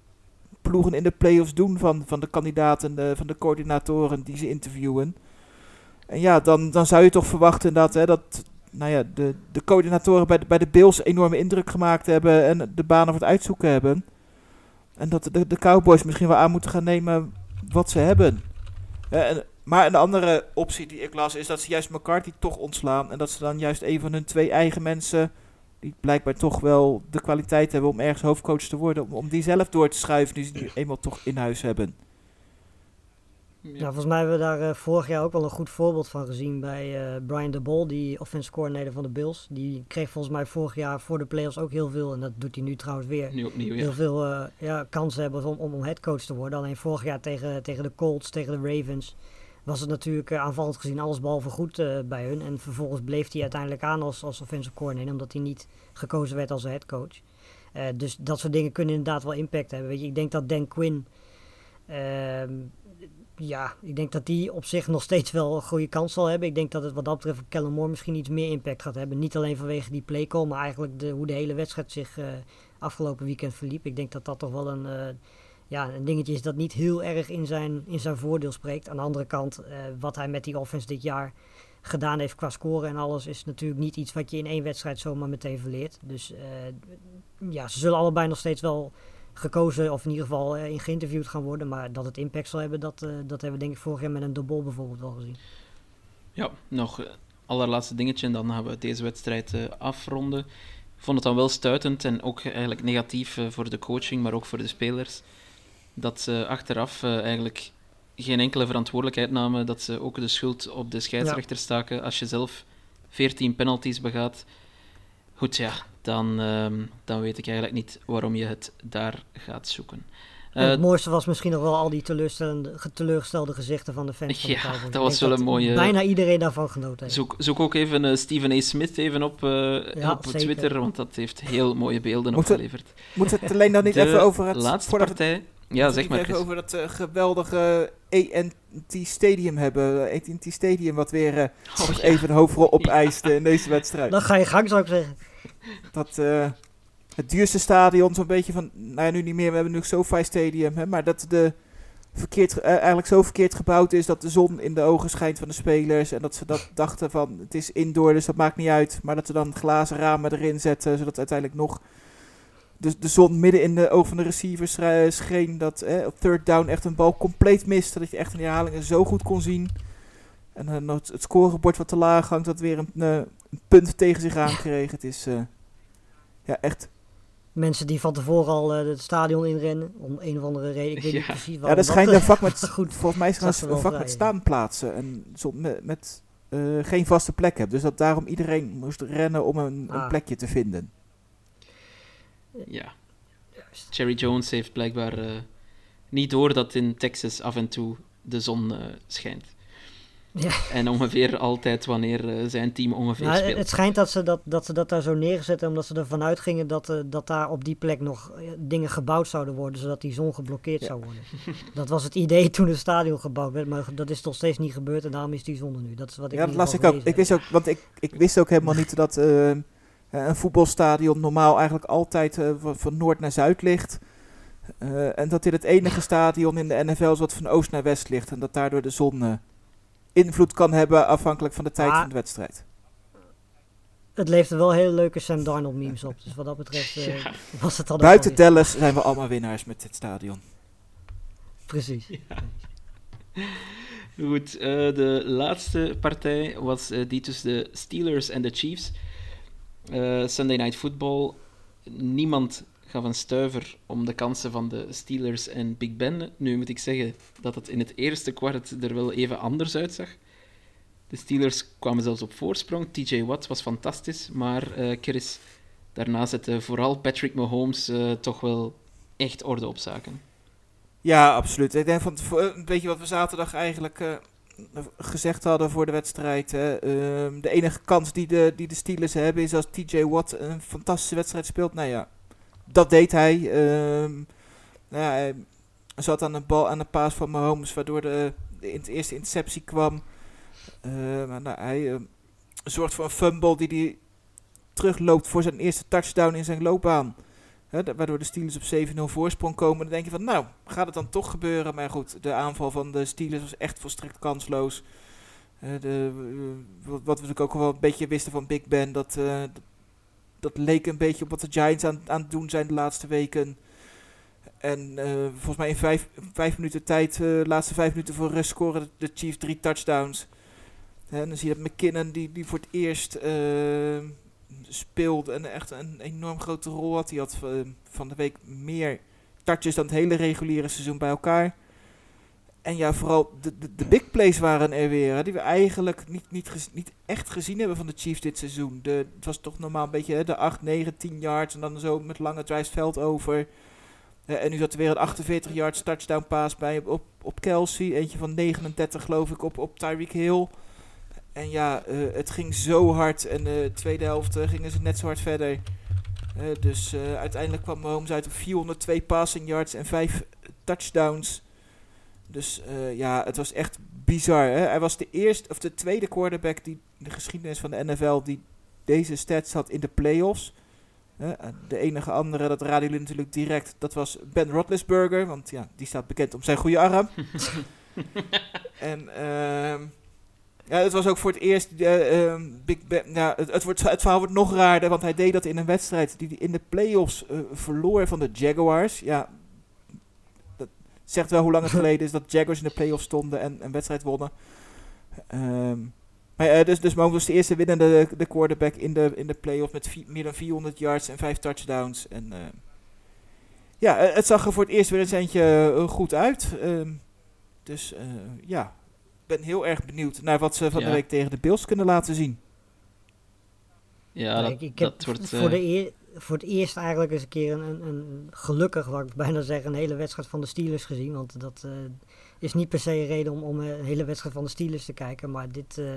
ploegen in de playoffs doen. Van, van de kandidaten, de, van de coördinatoren die ze interviewen. En ja, dan, dan zou je toch verwachten dat, hè, dat nou ja, de, de coördinatoren bij de, bij de Bills enorme indruk gemaakt hebben. En de banen voor het uitzoeken hebben. En dat de, de Cowboys misschien wel aan moeten gaan nemen wat ze hebben. En, maar een andere optie die ik las is dat ze juist McCarthy toch ontslaan. En dat ze dan juist een van hun twee eigen mensen, die blijkbaar toch wel de kwaliteit hebben om ergens hoofdcoach te worden, om, om die zelf door te schuiven, die ze nu eenmaal toch in huis hebben. Nou, volgens mij hebben we daar eh, vorig jaar ook wel een goed voorbeeld van gezien bij eh, Brian de Bol, die offensive coordinator van de Bills. Die kreeg volgens mij vorig jaar voor de playoffs ook heel veel, en dat doet hij nu trouwens weer, Nu opnieuw, ja. heel veel eh, ja, kansen hebben om, om, om headcoach te worden. Alleen vorig jaar tegen, tegen de Colts, tegen de Ravens, was het natuurlijk aanvallend gezien alles behalve goed bij hun. En vervolgens bleef hij uiteindelijk aan als, als offensive coordinator, omdat hij niet gekozen werd als headcoach. Dus dat soort dingen kunnen inderdaad wel impact hebben. Weet je, ik denk dat Dan Quinn, ehm, ja, ik denk dat die op zich nog steeds wel een goede kans zal hebben. Ik denk dat het wat dat betreft op Kellen Moore misschien iets meer impact gaat hebben. Niet alleen vanwege die playcall, maar eigenlijk de, hoe de hele wedstrijd zich eh, afgelopen weekend verliep. Ik denk dat dat toch wel een, eh, ja, een dingetje is dat niet heel erg in zijn, in zijn voordeel spreekt. Aan de andere kant, eh, wat hij met die offense dit jaar gedaan heeft qua scoren en alles, is natuurlijk niet iets wat je in één wedstrijd zomaar meteen verleert. Dus ja, ze zullen allebei nog steeds wel gekozen, of in ieder geval eh, in geïnterviewd gaan worden. Maar dat het impact zal hebben, dat, eh, dat hebben we denk ik vorig jaar met een dubbel bijvoorbeeld wel gezien. Ja, nog eh, allerlaatste dingetje en dan gaan we deze wedstrijd afronden. Ik vond het dan wel stuitend en ook eigenlijk negatief voor de coaching, maar ook voor de spelers, dat ze achteraf eigenlijk geen enkele verantwoordelijkheid namen, dat ze ook de schuld op de scheidsrechter staken als je zelf 14 penalties begaat. Goed, ja, dan, ehm, dan weet ik eigenlijk niet waarom je het daar gaat zoeken. En het Eh, mooiste was misschien nog wel al die teleurstellende, ge- teleurgestelde gezichten van de fans van de Ja, dat was wel een mooie- Bijna iedereen daarvan genoten heeft. Zoek, zoek ook even eh, Stephen A. Smith even op, eh, Ja, op zeker. Twitter, want dat heeft heel mooie beelden Moeten- opgeleverd. Moeten we het alleen dan niet De even over het... laatste voordat het- partij. Ja, zeg maar. even over dat geweldige AT Stadium hebben. AT Stadium wat weer eh, Oh, ja. even de hoofdrol opeist eh, in deze wedstrijd. Dan ga je gang, zou ik zeggen. Dat eh, het duurste stadion zo'n beetje van, nou ja, nu niet meer, we hebben nu SoFi Stadium, hè, maar dat de verkeerd, eh, eigenlijk zo verkeerd gebouwd is dat de zon in de ogen schijnt van de spelers en dat ze dat dachten van, het is indoor, dus dat maakt niet uit, maar dat ze dan glazen ramen erin zetten, zodat uiteindelijk nog de, de zon midden in de ogen van de receivers schre- scheen, dat eh, op third down echt een bal compleet miste, dat je echt in de herhalingen zo goed kon zien. En dan nog het, scorebord wat te laag hangt, dat weer een, eh, een punt tegen zich aangekregen. Het is eh, ja, echt Mensen die van tevoren al eh, het stadion inrennen, om een of andere reden. Ik weet niet Ja. precies Ja, waarom. schijnt dat, een vak met, goed. volgens mij is er een, vak met staanplaatsen en zo met, met eh, geen vaste plek hebt. Dus dat daarom iedereen moest rennen om een, een Ah. plekje te vinden. Ja. Juist. Cherry Jones heeft blijkbaar eh, niet door dat in Texas af en toe de zon eh, schijnt. Ja. En ongeveer altijd wanneer eh, zijn team ongeveer Nou, speelt. het schijnt dat ze dat, dat ze dat daar zo neerzetten omdat ze ervan uitgingen dat, eh, dat daar op die plek nog eh, dingen gebouwd zouden worden, zodat die zon geblokkeerd Ja. zou worden. dat was het idee toen het stadion gebouwd werd, maar dat is nog steeds niet gebeurd en daarom is die zon er nu. Dat is wat ik Ja, dat las ik ook. Ik wist ook, want ik, ik wist ook helemaal niet dat een voetbalstadion normaal eigenlijk altijd eh, van, van noord naar zuid ligt. Eh, en dat dit het enige stadion in de NFL is wat van oost naar west ligt. En dat daardoor de zon eh, invloed kan hebben afhankelijk van de tijd van de wedstrijd. Het leverde wel hele leuke Sam Darnold memes op, dus wat dat betreft eh, Ja. was het al Buiten Dallas zijn we allemaal winnaars met dit stadion. Precies. Goed, eh, de laatste partij was eh, die tussen de Steelers en de Chiefs. Eh, Sunday Night Football. Niemand gaf een stuiver om de kansen van de Steelers en Big Ben. Nu moet ik zeggen dat het in het eerste kwart er wel even anders uitzag. De Steelers kwamen zelfs op voorsprong. TJ Watt was fantastisch, maar eh Chris, daarna zette vooral Patrick Mahomes eh, toch wel echt orde op zaken. Ja, absoluut. Ik denk van tevo- eh, een beetje wat we zaterdag eigenlijk gezegd hadden voor de wedstrijd. Hè. Ehm, de enige kans die de, die de Steelers hebben is als TJ Watt een fantastische wedstrijd speelt. Nou ja, dat deed hij. Ehm, nou ja, hij zat aan de bal aan de paas van Mahomes, waardoor de, de in- eerste interceptie kwam. Maar nou, hij ehm, zorgt voor een fumble die hij terugloopt voor zijn eerste touchdown in zijn loopbaan. Waardoor de Steelers op 7-0 voorsprong komen. Dan denk je van, nou, gaat het dan toch gebeuren? Maar goed, de aanval van de Steelers was echt volstrekt kansloos. Eh, de, eh, wat, wat we natuurlijk ook wel een beetje wisten van Big Ben, dat, eh, dat, leek een beetje op wat de Giants aan, aan het doen zijn de laatste weken. En eh, volgens mij in vijf, vijf minuten tijd, eh, de laatste vijf minuten voor rust, scoren de, Chiefs drie touchdowns. En dan zie je dat McKinnon, die, die voor het eerst eh, speelde en echt een enorm grote rol had. Die had eh, van de week meer touches dan het hele reguliere seizoen bij elkaar. En ja, vooral de, de, de big plays waren er weer. Die we eigenlijk niet, niet, niet echt gezien hebben van de Chiefs dit seizoen. De, het was toch normaal een beetje hè, de 8, 9, 10 yards. En dan zo met lange drives veld over. Eh, en nu zat er weer een 48 yards touchdown pass bij op, op, Kelsey. Eentje van 39 geloof ik op, op Tyreek Hill. En ja, eh, het ging zo hard. En de tweede helft eh, gingen ze net zo hard verder. Eh, dus eh, uiteindelijk kwam Mahomes uit op 402 passing yards en 5 touchdowns. Dus eh, ja, het was echt bizar. Hè? Hij was de eerste of de tweede quarterback die in de geschiedenis van de NFL die deze stats had in de playoffs. De enige andere, dat raden jullie natuurlijk direct, dat was Ben Roethlisberger. Want ja, die staat bekend om zijn goede arm. en ehm, ja, het was ook voor het eerst. eh, ehm, Big Ben, ja, het, het, wordt, het verhaal wordt nog raarder, want hij deed dat in een wedstrijd die hij in de playoffs eh, verloor van de Jaguars. Ja, zegt wel hoe lang het geleden is dat Jaguars in de playoffs stonden en een wedstrijd wonnen. Ehm, maar, eh, dus, dus Mahomes was de eerste winnende de quarterback in de, in de playoffs met vi- meer dan 400 yards en 5 touchdowns. En eh, ja, eh, het zag er voor het eerst weer eens eentje eh, goed uit. Ehm, dus eh, ja, ik ben heel erg benieuwd naar wat ze van Ja. de week tegen de Bills kunnen laten zien. Ja, dat, ik, ik heb dat wordt... voor, eh, de eer- voor het eerst eigenlijk eens een keer een, een, gelukkig, wat ik bijna zeggen, een hele wedstrijd van de Steelers gezien. Want dat eh, is niet per se een reden om, om een hele wedstrijd van de Steelers te kijken. Maar dit, eh,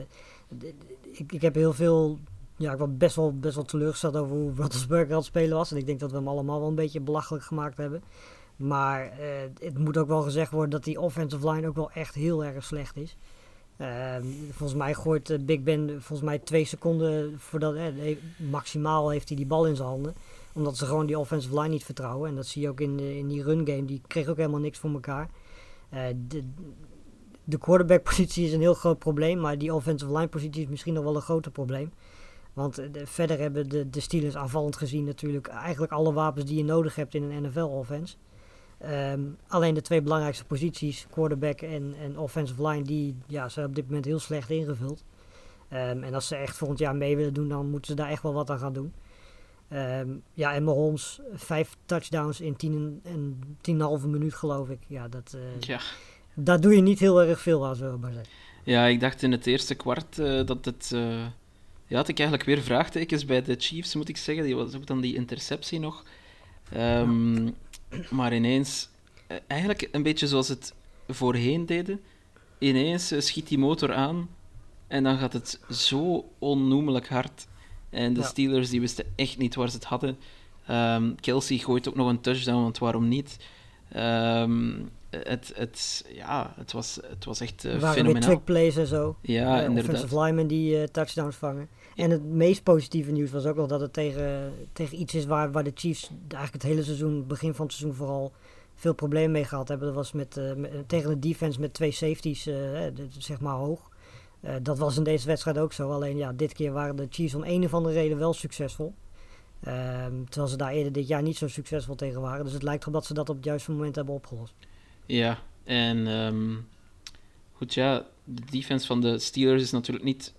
ik, ik heb heel veel, ja, ik was best wel, best wel teleurgesteld over hoe Roethlisberger aan het spelen was. En ik denk dat we hem allemaal wel een beetje belachelijk gemaakt hebben. Maar eh, het moet ook wel gezegd worden dat die offensive line ook wel echt heel erg slecht is. Ehm, volgens mij gooit eh, Big Ben volgens mij twee seconden voordat eh, maximaal heeft hij die bal in zijn handen. Omdat ze gewoon die offensive line niet vertrouwen. En dat zie je ook in, de, in die run game. Die kreeg ook helemaal niks voor elkaar. Eh, de, de quarterback positie is een heel groot probleem. Maar die offensive line positie is misschien nog wel een groter probleem. Want eh, de- verder hebben de, de Steelers aanvallend gezien natuurlijk eigenlijk alle wapens die je nodig hebt in een NFL Ehm, alleen de twee belangrijkste posities, quarterback en, en offensive line, die ja, zijn op dit moment heel slecht ingevuld. Ehm, en als ze echt volgend jaar mee willen doen, dan moeten ze daar echt wel wat aan gaan doen. Ehm, ja, en Mahomes, vijf touchdowns in tien en tien halve minuut geloof ik. Ja, dat, Ja. daar doe je niet heel erg veel aan, zullen we maar zeggen. Ja, ik dacht in het eerste kwart eh, dat het... eh, ja, had ik eigenlijk weer vraagtekens bij de Chiefs, moet ik zeggen. Die was ook dan die interceptie nog. Ehm, Maar ineens, eh, eigenlijk een beetje zoals het voorheen deden. Ineens eh, schiet die motor aan en dan gaat het zo onnoemelijk hard. En de Ja. Steelers die wisten echt niet waar ze het hadden. Ehm, Kelsey gooit ook nog een touchdown, want waarom niet? Ehm, het, het, ja, het, was, het was echt Er waren fenomenaal. trick plays en zo. Ja, Eh, inderdaad. Offensive linemen die eh, touchdowns vangen. En het meest positieve nieuws was ook nog dat het tegen, tegen iets is waar, waar de Chiefs eigenlijk het hele seizoen, begin van het seizoen vooral, veel problemen mee gehad hebben. Dat was met, met- tegen de defense met twee safeties, zeg maar hoog. Dat was in deze wedstrijd ook zo. Alleen ja, dit keer waren de Chiefs om een of andere reden wel succesvol. Ehm, terwijl ze daar eerder dit jaar niet zo succesvol tegen waren. Dus het lijkt erop dat ze dat op het juiste moment hebben opgelost. Ja, en ehm, goed, ja, de defense van de Steelers is natuurlijk niet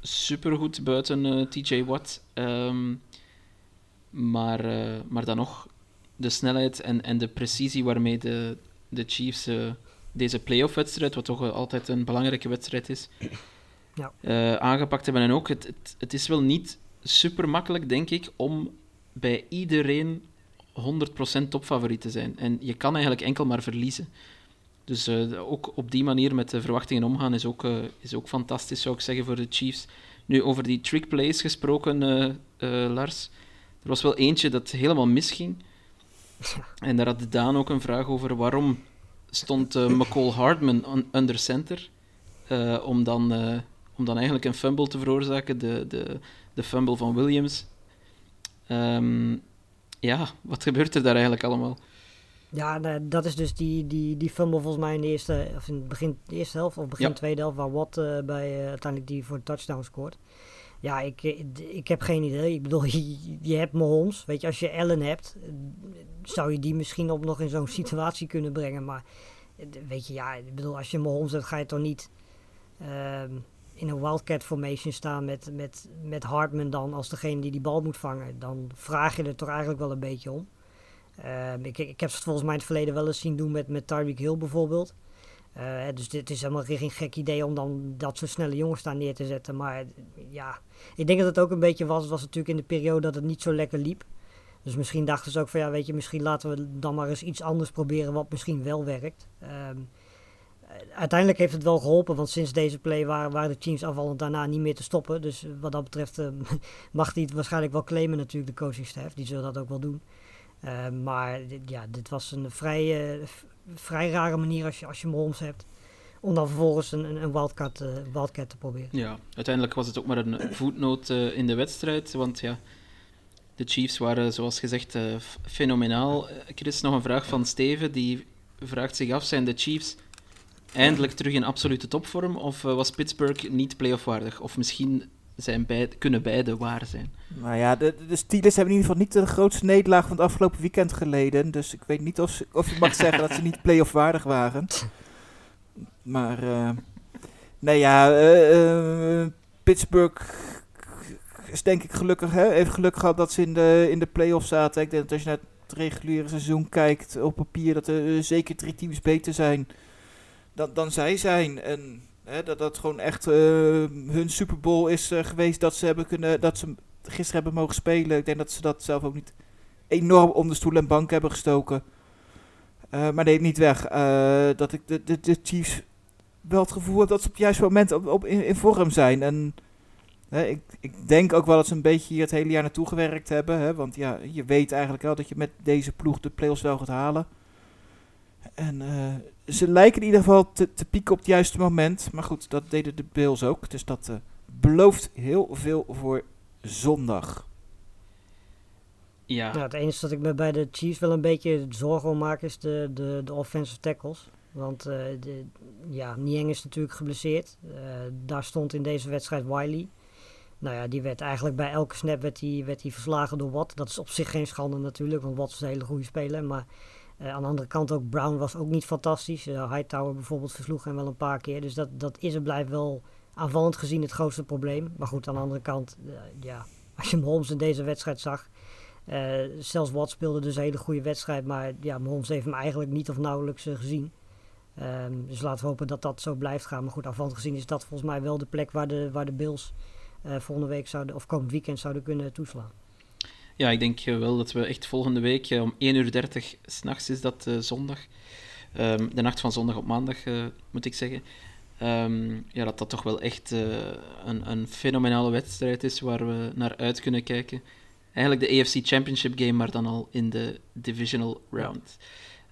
supergoed buiten eh, TJ Watt. Ehm, maar, eh, maar dan nog, de snelheid en, en de precisie waarmee de, de Chiefs eh, deze playoff-wedstrijd, wat toch altijd een belangrijke wedstrijd is, Ja. aangepakt hebben. En ook, het, het, het is wel niet super makkelijk, denk ik, om bij iedereen 100% topfavoriet te zijn. En je kan eigenlijk enkel maar verliezen. Dus eh, ook op die manier met de verwachtingen omgaan is ook, eh, is ook fantastisch, zou ik zeggen, voor de Chiefs. Nu, over die trick plays gesproken, eh, Lars. Er was wel eentje dat helemaal misging. En daar had Daan ook een vraag over. Waarom stond McCall Hardman un- under center? Om, dan, om dan eigenlijk een fumble te veroorzaken, de, de, de fumble van Williams. Ehm, ja, wat gebeurt er daar eigenlijk allemaal? Ja, dat is dus die, die, die fumble volgens mij in de eerste, of in het begin de eerste helft of begin Ja. tweede helft, waar Watt eh, bij eh, uiteindelijk die voor de touchdown scoort. Ja, ik, eh, ik heb geen idee. Ik bedoel, je, je hebt Mahomes. Weet je, als je Allen hebt, zou je die misschien ook nog in zo'n situatie kunnen brengen. Maar weet je, ja, ik bedoel, als je Mahomes hebt, ga je toch niet ehm, in een wildcat formation staan met, met, met Hartman dan als degene die die bal moet vangen. Dan vraag je er toch eigenlijk wel een beetje om. Ehm, ik, ik heb ze volgens mij in het verleden wel eens zien doen met, met Tyreek Hill bijvoorbeeld. Eh, dus dit is helemaal geen gek idee om dan dat soort snelle jongens daar neer te zetten. Maar ja, ik denk dat het ook een beetje was, was natuurlijk in de periode dat het niet zo lekker liep. Dus misschien dachten ze ook van ja, weet je, misschien laten we dan maar eens iets anders proberen wat misschien wel werkt. Ehm, eh, uiteindelijk heeft het wel geholpen, want sinds deze play waren, waren de Chiefs afvallend daarna niet meer te stoppen. Dus wat dat betreft eh, mag hij het waarschijnlijk wel claimen natuurlijk, de coachingstaf. Die zullen dat ook wel doen. Eh, maar ja, dit was een vrij, eh, vrij rare manier als je, als je Mahomes hebt. Om dan vervolgens een, een, wildcat, wildcat te proberen. Ja, uiteindelijk was het ook maar een voetnoot in de wedstrijd, want ja, de Chiefs waren zoals gezegd fenomenaal. Chris, nog een vraag van Steven, die vraagt zich af, zijn de Chiefs eindelijk terug in absolute topvorm of eh, was Pittsburgh niet playoff-waardig? Of misschien zijn beide, kunnen beide waar zijn? Nou ja, de, de Steelers hebben in ieder geval niet de grootste nederlaag van het afgelopen weekend geleden. Dus ik weet niet of, ze- of je mag zeggen dat ze niet play-off waardig waren. Maar, eh, nee ja, eh, Pittsburgh is denk ik gelukkig, hè, heeft geluk gehad dat ze in de, in de play-off zaten. Ik denk dat als je naar het reguliere seizoen kijkt op papier, dat er zeker drie teams beter zijn dan, dan zij zijn. En hè, dat dat gewoon echt eh, hun Super Bowl is eh, geweest dat ze hebben kunnen, dat ze gisteren hebben mogen spelen. Ik denk dat ze dat zelf ook niet enorm onder stoel en bank hebben gestoken. Eh, maar neemt niet weg dat ik de, de, de Chiefs wel het gevoel heb dat ze op het juiste moment op, op, in, vorm zijn. En ik, ik denk ook wel dat ze een beetje hier het hele jaar naartoe gewerkt hebben. Hè, want ja, je weet eigenlijk wel dat je met deze ploeg de playoffs wel gaat halen. En eh, ze lijken in ieder geval te, te pieken op het juiste moment. Maar goed, dat deden de Bills ook. Dus dat eh, belooft heel veel voor zondag. Ja, Ja, het enige dat ik me bij de Chiefs wel een beetje zorgen om maak is de, de, de offensive tackles. Want eh, de, ja, Niang is natuurlijk geblesseerd. Eh, daar stond in deze wedstrijd Wiley. Nou ja, die werd eigenlijk bij elke snap werd hij werd hij verslagen door Watt. Dat is op zich geen schande natuurlijk, want Watt is een hele goede speler. Maar Eh, aan de andere kant ook Brown was ook niet fantastisch. Uh, Hightower bijvoorbeeld versloeg hem wel een paar keer. Dus dat, dat is en blijft wel aanvallend gezien het grootste probleem. Maar goed, aan de andere kant, uh, ja, als je Mahomes in deze wedstrijd zag... Uh, zelfs Watt speelde dus een hele goede wedstrijd. Maar ja, Mahomes heeft hem eigenlijk niet of nauwelijks gezien. Um, dus laten we hopen dat dat zo blijft gaan. Maar goed, afvallend gezien is dat volgens mij wel de plek waar de, waar de Bills volgende week zouden... of komend weekend zouden kunnen toeslaan. Ja, ik denk wel dat we echt volgende week om 1.30 uur s'nachts is dat uh, zondag. Um, de nacht van zondag op maandag, moet ik zeggen. Um, ja, dat dat toch wel echt een, een fenomenale wedstrijd is waar we naar uit kunnen kijken. Eigenlijk de AFC Championship game, maar dan al in de divisional round.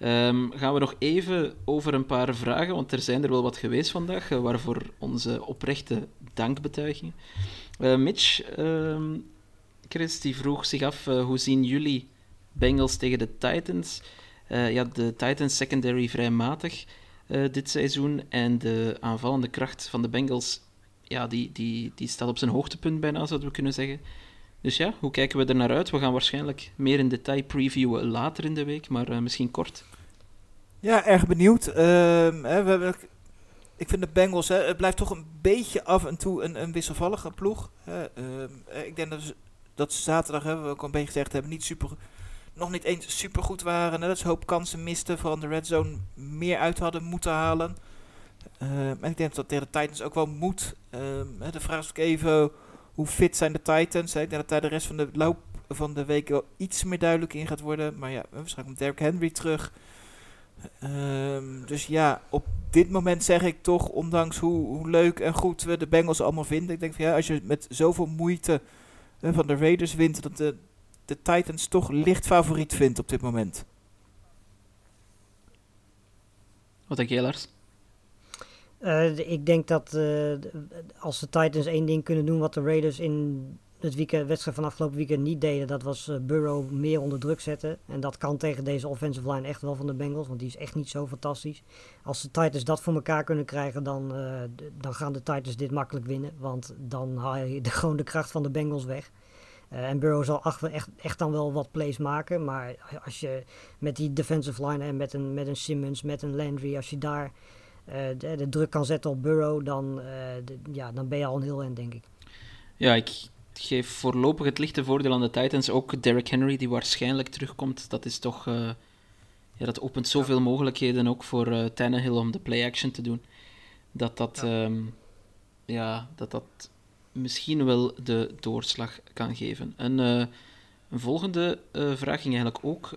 Um, gaan we nog even over een paar vragen, want er zijn er wel wat geweest vandaag, waarvoor onze oprechte dankbetuigingen. Mitch, Chris die vroeg zich af uh, hoe zien jullie Bengals tegen de Titans? Uh, ja, de Titans secondary vrij matig uh, dit seizoen en de aanvallende kracht van de Bengals ja, die, die, die staat op zijn hoogtepunt bijna, zouden we kunnen zeggen. Dus ja, hoe kijken we er naar uit? We gaan waarschijnlijk meer in detail previewen later in de week, maar misschien kort. Ja, erg benieuwd. Ehm, hè, we hebben, ik vind de Bengals, hè, het blijft toch een beetje af en toe een, een wisselvallige ploeg. Ehm, ik denk dat dat ze zaterdag, hebben we ook al een beetje gezegd hebben, niet super, nog niet eens super goed waren. Dat ze hoop kansen misten, vooral de red zone meer uit hadden moeten halen. Uh, ik denk dat tegen de Titans ook wel moet. Uh, de vraag is ook even, hoe fit zijn de Titans? Hè? Ik denk dat daar de rest van de loop van de week wel iets meer duidelijk in gaat worden. Maar ja, waarschijnlijk komt Derrick Henry terug. Uh, dus ja, op dit moment zeg ik toch, ondanks hoe, hoe leuk en goed we de Bengals allemaal vinden. Ik denk van ja, als je met zoveel moeite van de Raiders wint, dat de, de Titans toch licht favoriet vindt op dit moment. Wat denk jij, Lars? Uh, ik denk dat uh, als de Titans één ding kunnen doen wat de Raiders in het weekend, wedstrijd van afgelopen weekend niet deden, dat was uh, Burrow meer onder druk zetten. En dat kan tegen deze offensive line echt wel van de Bengals, want die is echt niet zo fantastisch. Als de Titans dat voor elkaar kunnen krijgen, dan, dan gaan de Titans dit makkelijk winnen, want dan haal je gewoon de kracht van de Bengals weg. Uh, en Burrow zal echt, echt dan wel wat plays maken. Maar als je met die defensive line en met een, met een Simmons, met een Landry, als je daar de, druk kan zetten op Burrow, dan, ja, dan ben je al een heel eind, denk ik. Ja, ik geef voorlopig het lichte voordeel aan de Titans. Ook Derrick Henry, die waarschijnlijk terugkomt. Dat is toch... ja, dat opent zoveel mogelijkheden ook voor uh, Tannehill om de play-action te doen. Dat dat... Ja, um, ja dat dat misschien wel de doorslag kan geven. Een, uh, een volgende uh, vraag ging eigenlijk ook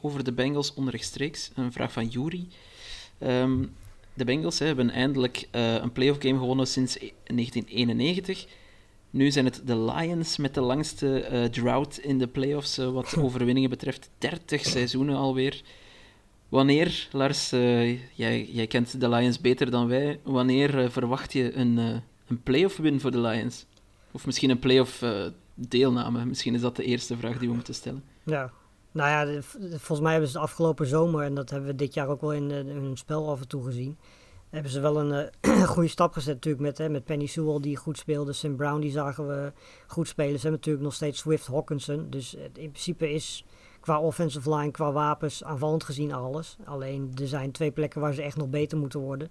over de Bengals onrechtstreeks. Een vraag van Yuri. Um, de Bengals hè, hebben eindelijk een playoff game gewonnen sinds 1991. Nu zijn het de Lions met de langste drought in de playoffs wat overwinningen betreft. 30 seizoenen alweer. Wanneer, Lars, jij, jij kent de Lions beter dan wij, wanneer verwacht je een een playoff win voor de Lions? Of misschien een playoff uh, deelname? Misschien is dat de eerste vraag die we moeten stellen. Ja, nou ja, volgens mij hebben ze de afgelopen zomer, en dat hebben we dit jaar ook wel in, in hun spel af en toe gezien, hebben ze wel een uh, goede stap gezet natuurlijk met, hè, met Penny Sewell die goed speelde, Sam Brown die zagen we goed spelen. Ze hebben natuurlijk nog steeds Swift Hawkinson, dus in principe is qua offensive line, qua wapens, aanvallend gezien alles. Alleen er zijn twee plekken waar ze echt nog beter moeten worden.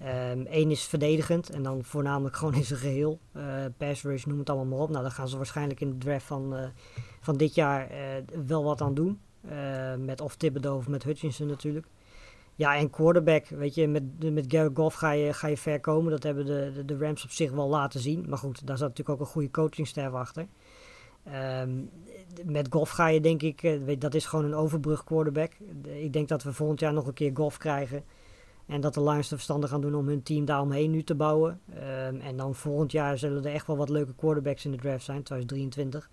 Eén um, is verdedigend en dan voornamelijk gewoon in zijn geheel. Uh, pass rush, noem het allemaal maar op. Nou, daar gaan ze waarschijnlijk in de draft van, uh, van dit jaar wel wat aan doen. met of Thibodeau of met Hutchinson natuurlijk. Ja, en quarterback, weet je, met, met Garrett Goff ga je, ga je ver komen. Dat hebben de, de, de Rams op zich wel laten zien. Maar goed, daar zat natuurlijk ook een goede coachingsterf achter. Um, met Goff ga je denk ik, weet, dat is gewoon een overbrug quarterback. Ik denk dat we volgend jaar nog een keer Goff krijgen. En dat de Lions er verstandig gaan doen om hun team daaromheen nu te bouwen. Um, en dan volgend jaar zullen er echt wel wat leuke quarterbacks in de draft zijn, 2023.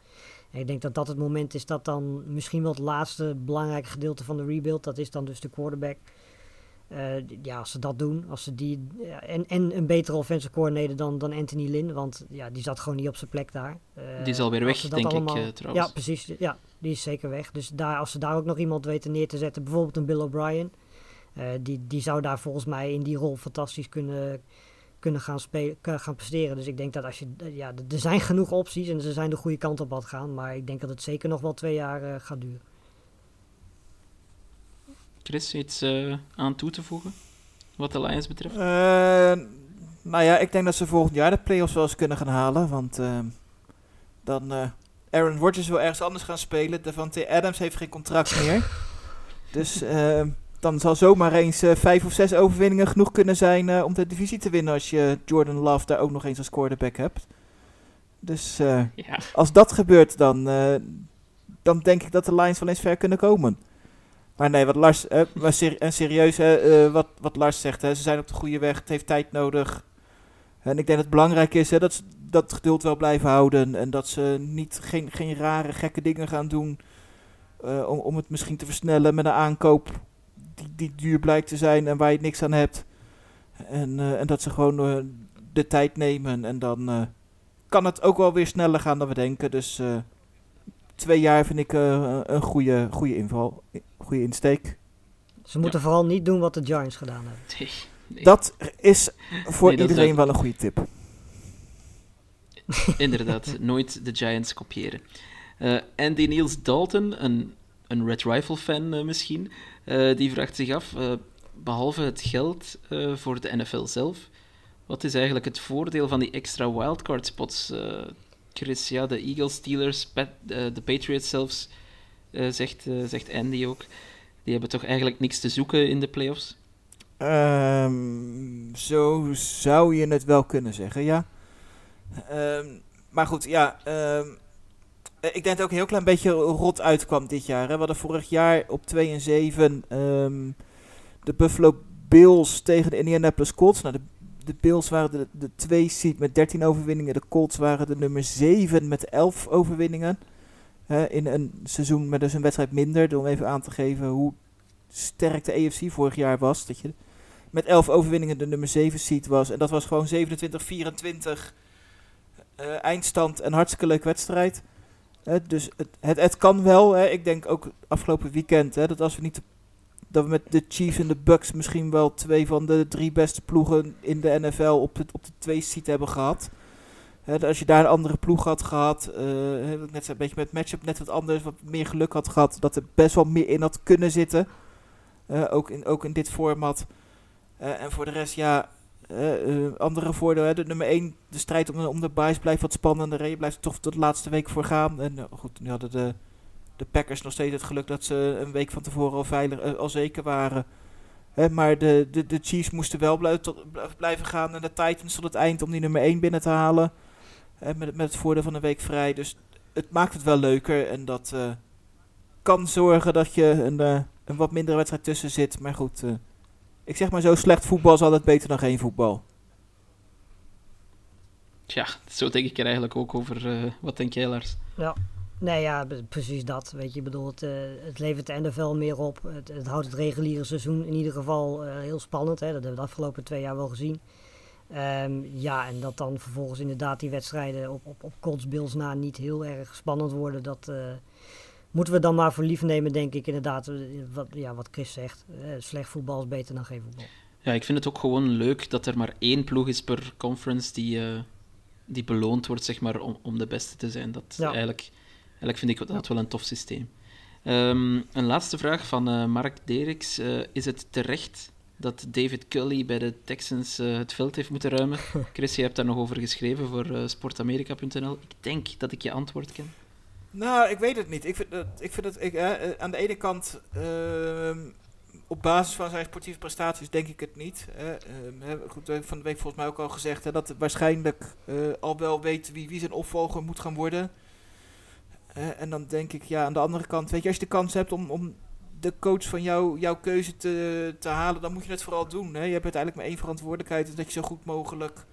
En ik denk dat dat het moment is dat dan misschien wel het laatste belangrijke gedeelte van de rebuild, dat is dan dus de quarterback. Uh, ja, als ze dat doen, als ze die. en, en een betere offensive coordinator dan, dan Anthony Lynn, want ja, die zat gewoon niet op zijn plek daar. Uh, die is alweer weg, denk allemaal, ik uh, trouwens. Ja, precies. Ja, die is zeker weg. Dus daar, als ze daar ook nog iemand weten neer te zetten, bijvoorbeeld een Bill O'Brien. Die, die zou daar volgens mij in die rol fantastisch kunnen, kunnen gaan, spelen, gaan presteren. Dus ik denk dat als je. Ja, er zijn genoeg opties en ze zijn de goede kant op wat gaan. Maar ik denk dat het zeker nog wel twee jaar uh, gaat duren. Chris, iets eh, aan toe te voegen? Wat de Lions betreft? Eh, nou ja, ik denk dat ze volgend jaar de playoffs wel eens kunnen gaan halen. Want eh, dan eh Aaron Rodgers wil ergens anders gaan spelen. Davante Adams heeft geen contract meer. dus eh, dan zal zomaar eens vijf of zes overwinningen genoeg kunnen zijn om de divisie te winnen. Als je Jordan Love daar ook nog eens als quarterback hebt. Dus Ja, als dat gebeurt, dan, dan denk ik dat de Lions wel eens ver kunnen komen. Maar nee, wat Lars, eh, maar en serieus, hè, eh, wat, wat Lars zegt, hè, ze zijn op de goede weg, het heeft tijd nodig. En ik denk dat het belangrijk is hè, dat ze dat geduld wel blijven houden. En dat ze niet, geen, geen rare, gekke dingen gaan doen eh, om, om het misschien te versnellen met een aankoop die, die duur blijkt te zijn en waar je niks aan hebt. En, eh, en dat ze gewoon eh, de tijd nemen en dan... eh, kan het ook wel weer sneller gaan dan we denken. Dus eh, twee jaar vind ik eh, een goede, goede inval, goede insteek. Ze moeten vooral niet doen wat de Giants gedaan hebben. nee, nee, Dat is voor Nee, dat is iedereen wel een goede tip. inderdaad. nooit de Giants kopiëren. Eh, Andy Niels Dalton, een, een Red Rifle-fan eh, misschien, eh, die vraagt zich af, eh, behalve het geld eh, voor de NFL zelf, wat is eigenlijk het voordeel van die extra wildcard spots? Chris, ja, de Eagles, Steelers, eh, de Patriots zelfs, eh, zegt, eh, zegt Andy ook. Die hebben toch eigenlijk niks te zoeken in de playoffs? Ehm, zo zou je het wel kunnen zeggen, ja. Ehm, maar goed, ja. ehm, eh, ik denk dat het ook een heel klein beetje rot uitkwam dit jaar. Hè. We hadden vorig jaar op 2 en 7 ehm, de Buffalo Bills tegen de Indianapolis Colts. Nou, de, de Bills waren de, de 2 seed met 13 overwinningen. De Colts waren de nummer 7 met 11 overwinningen. In een seizoen met dus een wedstrijd minder. Om even aan te geven hoe sterk de AFC vorig jaar was. Dat je met 11 overwinningen de nummer 7 seed was. En dat was gewoon 27-24 eh, eindstand. Een hartstikke leuke wedstrijd. Dus het, het, kan wel. Hè. Ik denk ook afgelopen weekend dat als we niet de- dat we met de Chiefs en de Bucks misschien wel twee van de drie beste ploegen in de NFL op de, op de twee seat hebben gehad. Dat als je daar een andere ploeg had gehad, eh, ik net een beetje met matchup net wat anders, wat meer geluk had gehad, dat er best wel meer in had kunnen zitten. Ook, in, ook in dit format. Eh, en voor de rest, ja, eh, andere voordelen. hè. De nummer 1, de strijd om, om de buys blijft wat spannender. Je blijft toch tot de laatste week voor gaan. En goed, nu hadden de, de Packers nog steeds het geluk dat ze een week van tevoren al, veilig, eh, al zeker waren. Hè, maar de, de, de Chiefs moesten wel blijven, tot, blijven gaan. En de Titans tot het eind om die nummer 1 binnen te halen. Hè, met, met het voordeel van een week vrij. Dus het maakt het wel leuker. En dat eh, kan zorgen dat je een, eh, een wat mindere wedstrijd tussen zit. Maar goed, eh, ik zeg maar zo, slecht voetbal is altijd beter dan geen voetbal. Tja, zo denk ik er eigenlijk ook over. eh, wat denk jij, Lars? Nee, ja, precies dat. Weet je, ik bedoel, het, eh, het levert de NFL meer op. Het, het houdt het reguliere seizoen in ieder geval eh, heel spannend. Hè. Dat hebben we de afgelopen twee jaar wel gezien. Ehm, ja, en dat dan vervolgens inderdaad die wedstrijden op, op, op Colts Bills na niet heel erg spannend worden. Dat eh, moeten we dan maar voor lief nemen, denk ik. Inderdaad, wat, ja, wat Chris zegt. Slecht voetbal is beter dan geen voetbal. Ja, ik vind het ook gewoon leuk dat er maar één ploeg is per conference die, die beloond wordt, zeg maar, om, om de beste te zijn. Dat Ja. eigenlijk, eigenlijk vind ik dat wel een tof systeem. Ehm, een laatste vraag van eh, Mark Deriks. Eh, is het terecht dat David Cully bij de Texans eh, het veld heeft moeten ruimen? Chris, je hebt daar nog over geschreven voor eh, sportamerika.nl. Ik denk dat ik je antwoord ken. Nou, ik weet het niet. Ik vind dat, ik vind dat ik, aan de ene kant, ehm, op basis van zijn sportieve prestaties, denk ik het niet. hè. Ehm, hè, goed, van de week volgens mij ook al gezegd hè, dat hij waarschijnlijk eh, al wel weet wie, wie zijn opvolger moet gaan worden. En dan denk ik, ja, aan de andere kant, weet je, als je de kans hebt om, om de coach van jou, jouw keuze te, te halen, dan moet je het vooral doen. Hè. Je hebt uiteindelijk maar één verantwoordelijkheid, dat je zo goed mogelijk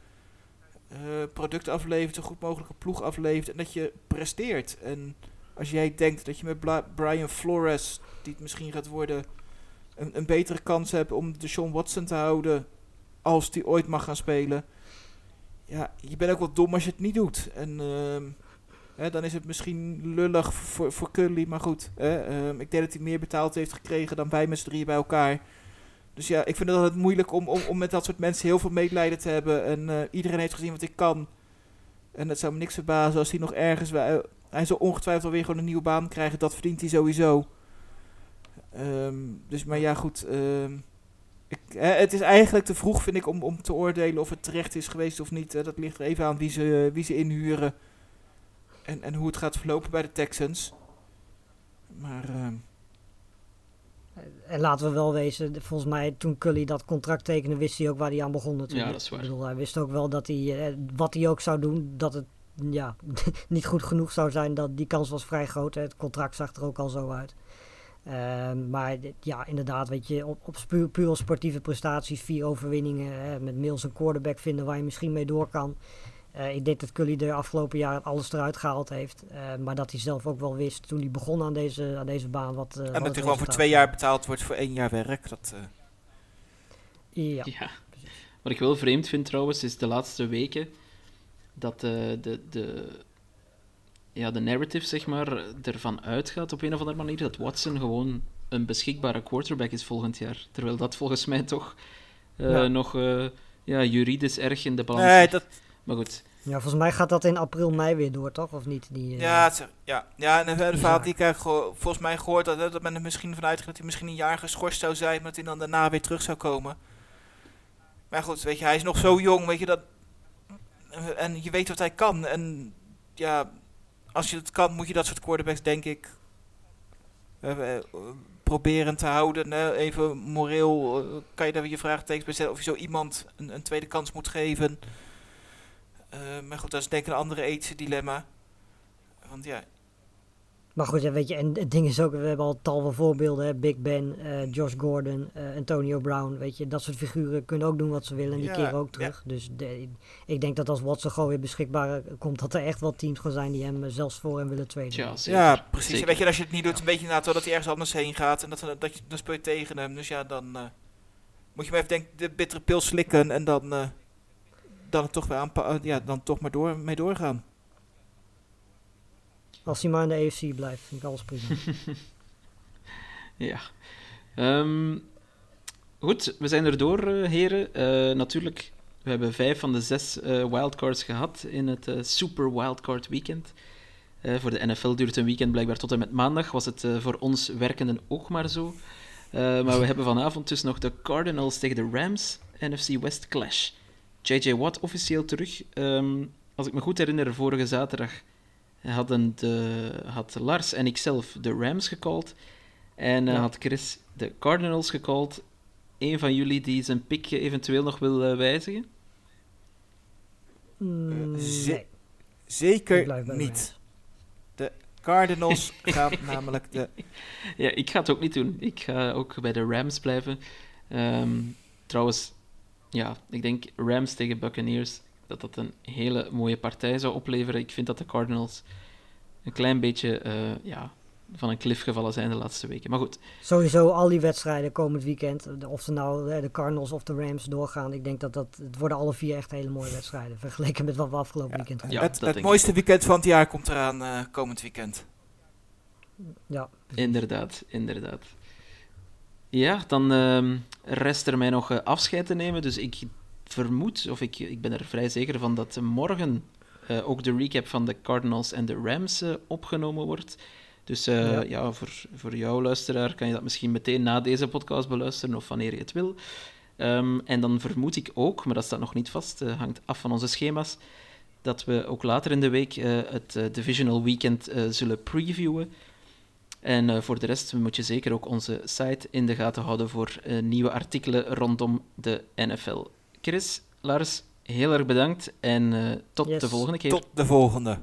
eh product aflevert, zo goed mogelijk een ploeg aflevert en dat je presteert. En als jij denkt dat je met Brian Flores, die het misschien gaat worden, een, een betere kans hebt om de Sean Watson te houden als die ooit mag gaan spelen. Ja, je bent ook wel dom als je het niet doet. En ehm, dan is het misschien lullig voor, voor Cully, maar goed. Ehm, ik denk dat hij meer betaald heeft gekregen dan wij met z'n drieën bij elkaar. Dus ja, ik vind het altijd moeilijk om, om, om met dat soort mensen heel veel medelijden te hebben. En eh, iedereen heeft gezien wat ik kan. En het zou me niks verbazen als hij nog ergens... Bij, hij zal ongetwijfeld alweer gewoon een nieuwe baan krijgen. Dat verdient hij sowieso. Ehm, dus, maar ja, goed. ehm, ik, hè, het is eigenlijk te vroeg, vind ik, om, om te oordelen of het terecht is geweest of niet. hè. dat ligt er even aan wie ze, wie ze inhuren. En, en hoe het gaat verlopen bij de Texans. Maar ehm, En laten we wel wezen, volgens mij toen Cully dat contract tekende, wist hij ook waar hij aan begon natuurlijk. Ja, dat is waar. Ik bedoel, hij wist ook wel dat hij, eh, wat hij ook zou doen, dat het ja, niet goed genoeg zou zijn. Dat die kans was vrij groot. Hè. Het contract zag er ook al zo uit. Ehm, maar ja, inderdaad, weet je, op, op puur, sportieve prestaties, vier overwinningen, hè, met Mills een quarterback vinden waar je misschien mee door kan. Eh, ik denk dat Cully de afgelopen jaren alles eruit gehaald heeft. Eh, maar dat hij zelf ook wel wist toen hij begon aan deze, aan deze baan. Wat, eh, wat En dat hij gewoon voor twee jaar betaald wordt voor één jaar werk. Dat, eh, Ja. Ja. Wat ik wel vreemd vind trouwens, is de laatste weken dat de, de, de, ja, de narrative zeg maar, ervan uitgaat op een of andere manier dat Watson gewoon een beschikbare quarterback is volgend jaar. Terwijl dat volgens mij toch eh, Ja. nog eh, ja, juridisch erg in de balans nee, dat, Maar goed, Ja, volgens mij gaat dat in april, mei weer door, toch? Of niet? Die, eh, ja, het ja, ja, en de, verhaal die ik heb geho- volgens mij gehoord, dat, dat men er misschien vanuit ging dat hij misschien een jaar geschorst zou zijn, maar dat hij dan daarna weer terug zou komen. Maar goed, weet je, hij is nog zo jong, weet je, dat, en je weet wat hij kan. En ja, als je het kan, moet je dat soort quarterbacks, denk ik, eh, eh, proberen te houden. hè. even moreel, eh, kan je daar weer je vraagtekens bij stellen of je zo iemand een, een tweede kans moet geven. Eh, maar goed, dat is denk ik een andere ethische dilemma. Want ja, Maar goed, ja, weet je, en het ding is ook, we hebben al tal van voorbeelden. Hè? Big Ben, eh, Josh Gordon, eh, Antonio Brown. Weet je, dat soort figuren kunnen ook doen wat ze willen en die Ja, keren ook ja. terug. Dus de- ik denk dat als Watson gewoon weer beschikbaar komt, dat er echt wel teams gaan zijn die hem zelfs voor hem willen zeker. ja, precies. Zeker. Weet je, als je het niet doet, een beetje na dat hij ergens anders heen gaat. En dat, dat je, dan speel je tegen hem. Dus ja, dan eh, moet je maar even denk, de bittere pil slikken. En dan, dan, het toch weer aanpa- eh, ja, dan toch maar door, mee doorgaan. Als hij maar in de AFC blijft, vind ik alles prima. Ja. Ehm, goed, we zijn er door, eh, heren. Eh, natuurlijk, we hebben vijf van de zes eh, wildcards gehad in het Super Wildcard Weekend. Eh, voor de NFL duurt een weekend blijkbaar tot en met maandag. Was het eh, voor ons werkenden ook maar zo. Eh, maar we hebben vanavond dus nog de Cardinals tegen de Rams, NFC West Clash. J.J. Watt officieel terug. Ehm, als ik me goed herinner, vorige zaterdag hadden de, had Lars en ikzelf de Rams gecalled. En eh, Ja. had Chris de Cardinals gecalled. Een van jullie die zijn pick eventueel nog wil eh, wijzigen? Ze- ik Zeker de niet. Rams. Cardinals gaan namelijk de... Ja, ik ga het ook niet doen. Ik ga ook bij de Rams blijven. Ehm, trouwens, ja, ik denk Rams tegen Buccaneers, dat dat een hele mooie partij zou opleveren. Ik vind dat de Cardinals een klein beetje eh, ja, van een klif gevallen zijn de laatste weken. Maar goed, Sowieso al die wedstrijden komend weekend, of ze nou de Cardinals of de Rams doorgaan, ik denk dat dat, het worden alle vier echt hele mooie wedstrijden, vergeleken met wat we afgelopen weekend Ja, hebben. het dat het mooiste weekend van het jaar komt eraan eh, komend weekend. Ja, Inderdaad, inderdaad. Ja, dan ehm, rest er mij nog eh, afscheid te nemen. Dus ik vermoed, of ik, ik ben er vrij zeker van, dat morgen eh, ook de recap van de Cardinals en de Rams eh, opgenomen wordt. Dus Ja. ja, voor, voor jou, luisteraar, kan je dat misschien meteen na deze podcast beluisteren of wanneer je het wil. Ehm, en dan vermoed ik ook, maar dat staat nog niet vast, hangt af van onze schema's, dat we ook later in de week het Divisional Weekend zullen previewen. En eh, voor de rest moet je zeker ook onze site in de gaten houden voor eh, nieuwe artikelen rondom de NFL. Chris, Lars, heel erg bedankt en eh, tot Yes. de volgende keer. Tot de volgende.